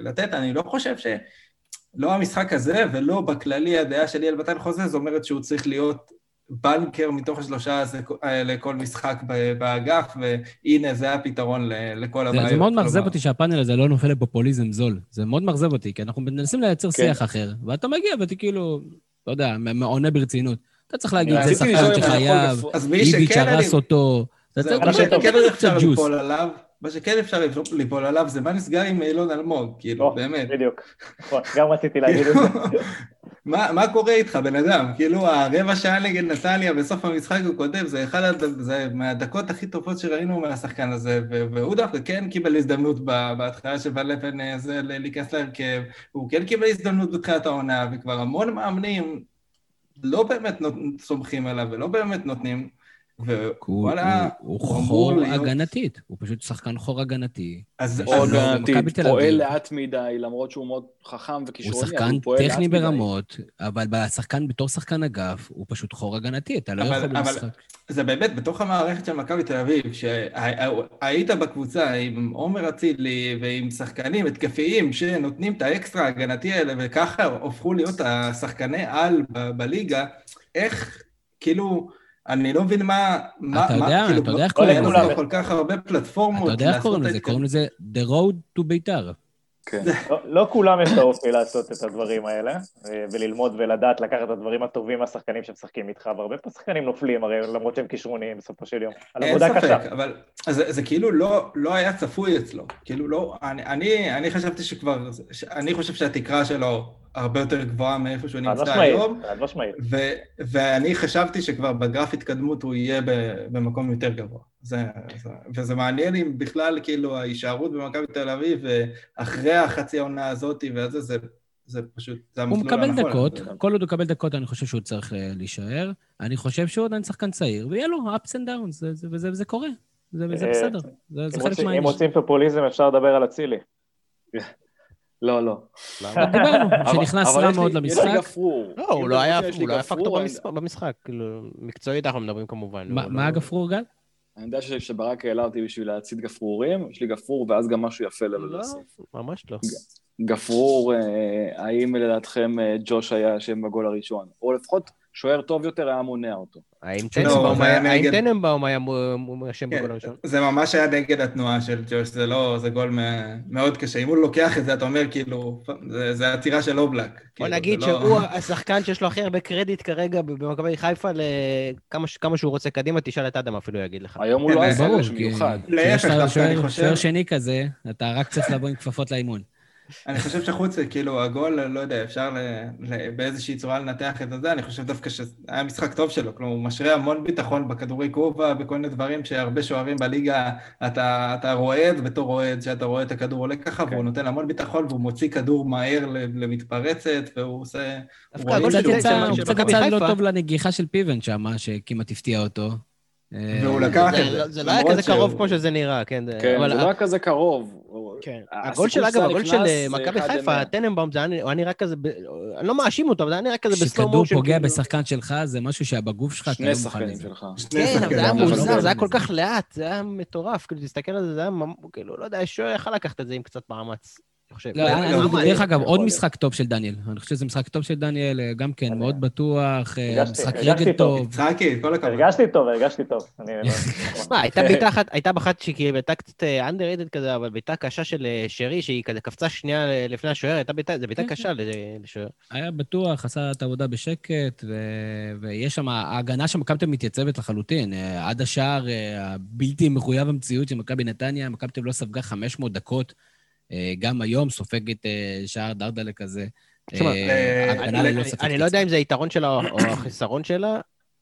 לתת, אני לא חושב ש... לא המשחק הזה, ולא בכללי הדעה שלי על מתן חוזז אומרת שהוא צריך להיות בנקר מתוך השלושה הזה- האלה כל משחק באגף, והנה, זה הפתרון ל- לכל זה, הבעיות. זה מאוד מאכזב אותי שהפאנל הזה לא נופל לפופוליזם זול. זה מאוד מאכזב אותי, כי אנחנו מנסים לייצר כן. שיח אחר, ואתה מגיע ואתה כאילו, אתה יודע, עונה ברצינות. אתה צריך להגיד, זה שחקן שחייב, לפ- אז מי איביץ' הרס. אותו. אתה זה- צריך מה שכן אפשר קצת ג'וס. ליפול עליו, מה שכן אפשר ליפול עליו זה מה נסגר עם אילון אלמוג, כאילו, או, באמת. בדיוק. נכון, גם רציתי להגיד את זה. מה, קורה איתך, בן אדם? כאילו, הרבע שעה נגד נתניה בסוף המשחק הוא כותב, זה אחד מהדקות הכי טובות שראינו מהשחקן הזה. והוא דווקא כן קיבל הזדמנות. בהתחלה של ולפן אה, זה להיכנס להרכב, הוא כן קיבל הזדמנות בתחילת העונה, וכבר המון מאמנים לא באמת. סומכים עליו ולא באמת נותנים. ווואלה, הוא, הוא הוא אמור חור להיות- הגנתית, הוא פשוט שחקן חור הגנתי. אז אז- לא, הגנתית, פועל. לאט מדי, למרות שהוא מאוד חכם וכישרוני, אבל שחקן הוא לאט טכני מדי. ברמות, אבל בשחקן, בתור שחקן אגף, הוא פשוט חור הגנתי, אתה לא אבל- יכול אבל- במשחק. זה באמת, בתוך המערכת של מכבי תל אביב, שהיית בקבוצה עם עומר אצילי ועם שחקנים התקפיים שנותנים את האקסטרה ההגנתי האלה, וככה הפכו להיות השחקני על בליגה, איך, כאילו, אני לא מבין מה... מה- אתה מה- יודע, כאילו, אתה יודע איך לא קוראים אין לזה. כל כך הרבה פלטפורמות. אתה יודע איך קוראים לזה? זה. קוראים לזה The Road to בית"ר. כן. לא, לא כולם יש את האופי לעשות את הדברים האלה, אה, וללמוד ולדעת לקחת את הדברים הטובים מהשחקנים שמשחקים איתך, והרבה פה שחקנים נופלים, הרי למרות שהם כישרוניים בסופו של יום. על אין עבודה קשה. ספק, אבל זה, זה כאילו לא, לא היה צפוי אצלו. כאילו לא, אני, אני, אני חשבתי שכבר, אני חושב שהתקרה שלו הרבה יותר גבוהה מאיפה שהוא חד נמצא משמעית, היום, חד משמעית. ו, ואני חשבתי שכבר בגרף התקדמות הוא יהיה ב, במקום יותר גבוה. זה, זה, וזה מעניין אם בכלל, כאילו, ההישארות במכבי תל אביב, אחרי החצי העונה הזאת, וזה, זה, זה פשוט, זה הוא המסלול מקבל הנכון. דקות, כל עוד הוא מקבל דקות, אני חושב שהוא צריך אה, להישאר. אני חושב שהוא עדיין שחקן צעיר, ויהיה לו ups and downs, זה- זה- וזה וזה קורה. זה וזה אה, בסדר, זה זה חלק רוצים- אם מהעניין. רוצים פופוליזם אפשר לדבר על אצילי. לא, לא. דיברנו, אבל- שנכנס אבל רע יש לי- מאוד יש לי למשחק. גפרור. לא, הוא אתם לא היה הוא לא היה פקטור במשחק- כאילו, מקצועית אנחנו מדברים כמובן. מה- לא- לא- הגפרור, גל? אני יודע שברק העלה אותי בשביל להצית גפרורים, יש לי גפרור ואז גם משהו יפה לא, להוסיף. ממש לא. גפרור, אה, האם לדעתכם אה, ג'וש היה אשם בגול הראשון? או לפחות שוער טוב יותר היה מונע אותו. האם לא, טננבאום היה היה- היה אשם כן, בגול הראשון? זה ממש היה נגד התנועה של ג'וש, זה לא, זה גול מ- מאוד קשה. אם הוא לוקח את זה, אתה אומר, כאילו, זה, זה עצירה של אובלק. בוא כאילו, נגיד לא- שהוא השחקן שיש לו הכי הרבה קרדיט כרגע במכבי חיפה, לכמה שהוא רוצה קדימה, תשאל את אדם אפילו יגיד לך. היום הוא כן, לא משהו כי מיוחד. להפך, דווקא אני חושב- שוער שני כזה, אתה רק צריך לבוא עם כפפות לאימון. אני חושב שחוץ, כאילו, הגול, לא יודע, אפשר ל, ל, באיזושהי צורה לנתח את זה, אני חושב דווקא שהיה משחק טוב שלו, כלומר, הוא משרה המון ביטחון בכדורי כובע, בכל מיני דברים שהרבה שוערים בליגה, אתה, אתה רועד בתור רועד, שאתה רואה את הכדור עולה ככה, כן. והוא נותן המון ביטחון, והוא מוציא כדור מהר ל- למתפרצת, והוא עושה... דווקא הגול רואה קצת של- את זה, יצא- של- הוא קצת יצא לא. טוב לנגיחה של פיבן שם, שכמעט הפתיע אותו. אה, והוא לקח זה- את זה. זה לא היה כזה קרוב כמו שזה נראה, כן. כן, זה לא היה כזה קרוב. כן. הגול של, אגב, הגול של אה, זה מכבי חיפה. טננבאום, זה היה נראה כזה, אני לא מאשים אותו, אבל זה היה נראה כזה בסלואו כשכדור מושן. פוגע כאילו. בשחקן שלך, זה משהו שהיה בגוף שלך, אתה שני לא מוכן שחקנים לזה. שלך. שני כן, אבל זה היה שחקנים, מוזר, לא זה היה מבין כל זה. כך לאט, זה היה מטורף, כאילו, תסתכל על זה, זה היה, כאילו, לא יודע, שוער יכל לקחת את זה עם קצת מאמץ, חושב. לא, דרך אגב, עוד. משחק טוב של דניאל. אני חושב שזה משחק טוב של דניאל, אה, גם כן, מאוד בטוח, אה, משחק רגל טוב. יצחקי, כל הכבוד. הרגשתי טוב, הרגשתי טוב. אני לא... מה, הייתה בעיטה אחת, הייתה קצת underrated כזה, אבל בעיטה קשה של אה, שרי, שהיא כזה קפצה שנייה לפני השוער, הייתה בעיטה, זו בעיטה כן, קשה ל- לשוער. היה בטוח, עשה את העבודה בשקט, ויש שם, ההגנה של מכבי מתייצבת לחלוטין. אה, עד השער אה, הבלתי מחויב המציאות של מכבי נתניה, מכבי לא ספגה 500 דקות. אה, גם היום סופגת אה, שער דרדלה כזה. אה, אני- אני- ספק אני לא יודע אם זה היתרון שלה או החסרון שלה,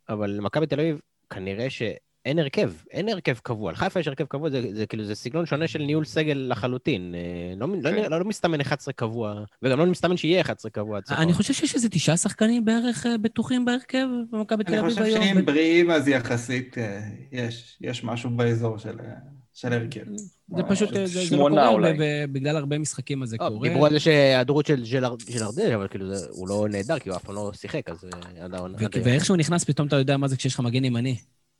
אבל למכבי תל אביב, כנראה שאין הרכב, אין הרכב קבוע. לחיפה יש הרכב קבוע, זה, זה כאילו, זה סגנון שונה של ניהול סגל לחלוטין. לא, לא, כן. לא, לא מסתמן 11 קבוע, וגם לא מסתמן שיהיה 11 קבוע. אני. חושב שיש איזה תשעה שחקנים בערך בטוחים בהרכב במכבי תל אני אביב חושב היום. שאם בריאים, אז יחסית יש, יש משהו באזור של, של הרכב. זה פשוט, זה- לא שמונה קורה אולי. הרבה, ובגלל הרבה משחקים אז זה לא, קורה. דיברו על זה שהיעדרות של ג'לרדל, אבל כאילו זה, הוא לא נהדר, כי הוא אף פעם לא שיחק, אז אה, עד העונה. ואיך שהוא נכנס, פתאום אתה יודע מה זה כשיש לך מגן ימני.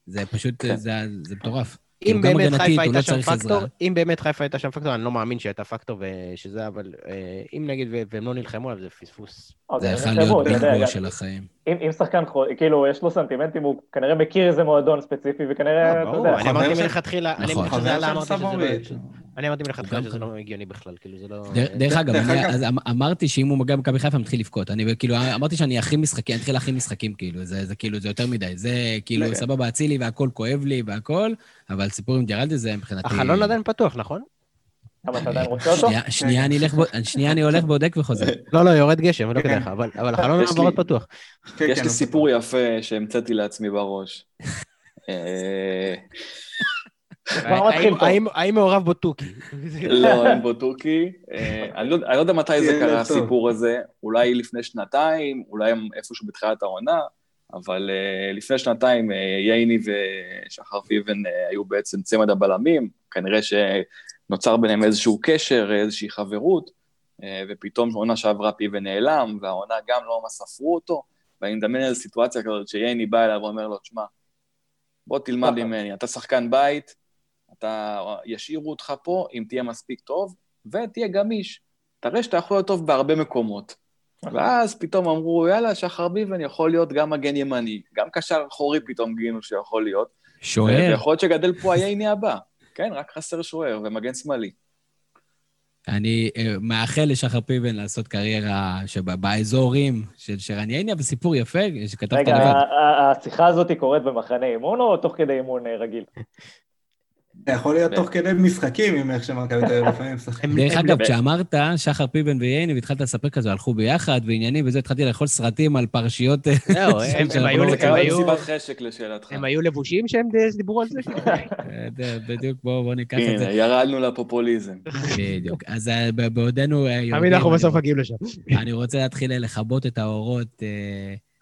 זה פשוט, כן. זה זה מטורף. אם כאילו, גם באמת חיפה הוא לא הייתה שם פקטור, עזרה. אם באמת חיפה הייתה שם פקטור, אני לא מאמין שהייתה פקטור ושזה, אבל אה, אם נגיד והם לא נלחמו עליו, זה פספוס. זה הם יכול להיות אתה גם- של החיים. אם אם שחקן, כאילו, יש לו סנטימנטים, הוא כנראה מכיר איזה מועדון ספציפי, וכנראה, אתה אה, ברור, יודע, אני אמרתי מלכתחילה, אני נכון. כשזה חבר עלה לא... אני אמרתי מלכתחילה שזה. לא הגיוני בכלל, כאילו זה לא... דרך- דרך אגב, אמ- אמרתי שאם הוא מגיע במכבי חיפה, אני מתחיל לבכות. אני כאילו, אמרתי שאני אכין משחקים, אני אתחיל להכין משחקים, כאילו, זה זה כאילו, זה יותר מדי. זה כאילו, לא. סבבה, אצילי והכל כואב לי והכל, אבל סיפור עם ג'רלדה זה מבחינתי... החלון עדיין פתוח, נכון? למה אתה עדיין רוצה אותו? שנייה- אני הולך, בודק וחוזר. לא, לא, יורד גשם, לא כן. כדאי לך, אבל אבל החלון העברות פתוח. כן, יש כן, לי הוא- סיפור יפה שהמצאתי לעצמי בראש. אה, האם- מעורב בו תוכי? לא, אין בו תוכי. אה, אני לא אני לא יודע מתי זה קרה. הסיפור הזה. אולי לפני שנתיים, אולי איפשהו בתחילת העונה. אבל uh, לפני שנתיים uh, ייני ושחר פיבן היו בעצם צמד הבלמים, כנראה שנוצר ביניהם איזשהו קשר, איזושהי חברות, ופתאום עונה שעברה פיבן נעלם, והעונה גם לא ממש ספרו אותו, ואני מדמיין איזו סיטואציה כזאת שייני בא אליו ואומר לו, תשמע, בוא תלמד ממני, אתה שחקן בית, אתה, ישאירו אותך פה אם תהיה מספיק טוב, ותהיה גמיש. תראה שאתה יכול להיות טוב בהרבה מקומות. ואז פתאום אמרו, יאללה, שחר ביבן יכול להיות גם מגן ימני, גם קשר אחורי פתאום גינו שיכול להיות. שוער. ויכול להיות שגדל פה הייני הבא. כן, רק חסר שוער ומגן שמאלי. אני אה, מאחל לשחר פיבן לעשות קריירה באזורים של שרן ייני, אבל סיפור יפה, שכתבת לבד. רגע, השיחה הזאת קורית במחנה אימון או תוך כדי אימון אה, רגיל? זה יכול להיות תוך כדי משחקים, עם איך שמכבי תל אביב לפעמים משחקים. דרך אגב, כשאמרת שחר פיבן וייני, והתחלת לספר כזה, הלכו ביחד ועניינים וזה, התחלתי לאכול סרטים על פרשיות... זהו, הם היו... מסיבת חשק לשאלתך. הם היו לבושים שהם דיברו על זה? אה, בדיוק, בואו ניקח את זה. הנה, ירדנו לפופוליזם. בדיוק. אז אה, בעודנו... תמיד אנחנו בסוף מגיעים לשם. אני רוצה להתחיל לכבות את האורות.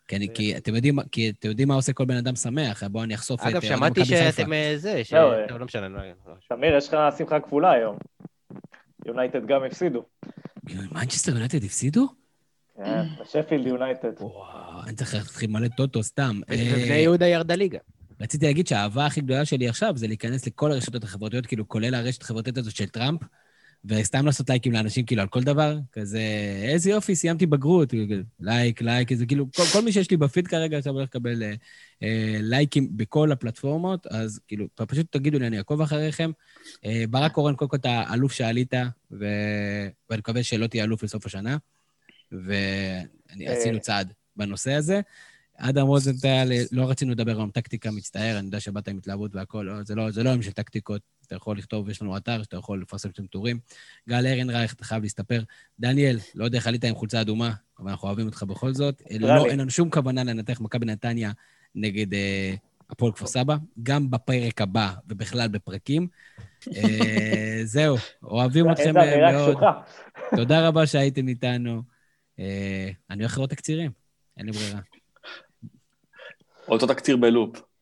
כי, אני, כי, אתם יודעים, כי אתם יודעים מה עושה כל בן אדם שמח, בואו אני אחשוף את... אגב, שמעתי שאתם זה, ש... טוב, לא משנה. שמיר, יש לך שמחה כפולה היום. יונייטד גם הפסידו. מנצ'סטר יונייטד הפסידו? כן, שפילד יונייטד. וואו, אני צריך להתחיל מלא טוטו סתם. ובני יהודה ירדה ליגה. רציתי להגיד שהאהבה הכי גדולה שלי עכשיו זה להיכנס לכל הרשתות החברתיות, כאילו, כולל הרשת החברתית הזאת של טראמפ, וסתם לעשות לייקים לאנשים, כאילו, על כל דבר, כזה, איזה יופי, סיימתי בגרות, לייק, לייק, זה כאילו, כל, כל מי שיש לי בפיד כרגע עכשיו הולך לקבל אה, אה, לייקים בכל הפלטפורמות, אז כאילו, פשוט תגידו לי, אני אעקוב אחריכם. אה, ברק קורן, קודם כל אתה אלוף שעלית, ו... ואני מקווה שלא תהיה אלוף לסוף השנה, ועשינו צעד בנושא הזה. אדם רוזנטל, לא רצינו לדבר על טקטיקה, מצטער, אני יודע שבאת עם התלהבות והכול, לא, זה לא, זה לא יום של טקטיקות, אתה יכול לכתוב, יש לנו אתר שאתה יכול לפרסם שם טורים. גל ארנרייך, אתה חייב להסתפר. דניאל, לא יודע איך עלית עם חולצה אדומה, אבל אנחנו אוהבים אותך בכל זאת. לא, אין לנו שום כוונה לנתח מכבי נתניה נגד אה, הפועל כפר סבא, גם בפרק הבא ובכלל בפרקים. אה, זהו, אוהבים אתכם מאוד. תודה רבה שהייתם איתנו. אה, אני הולך לראות תקצירים, אין לי ברירה. אותו תקציר בלופ.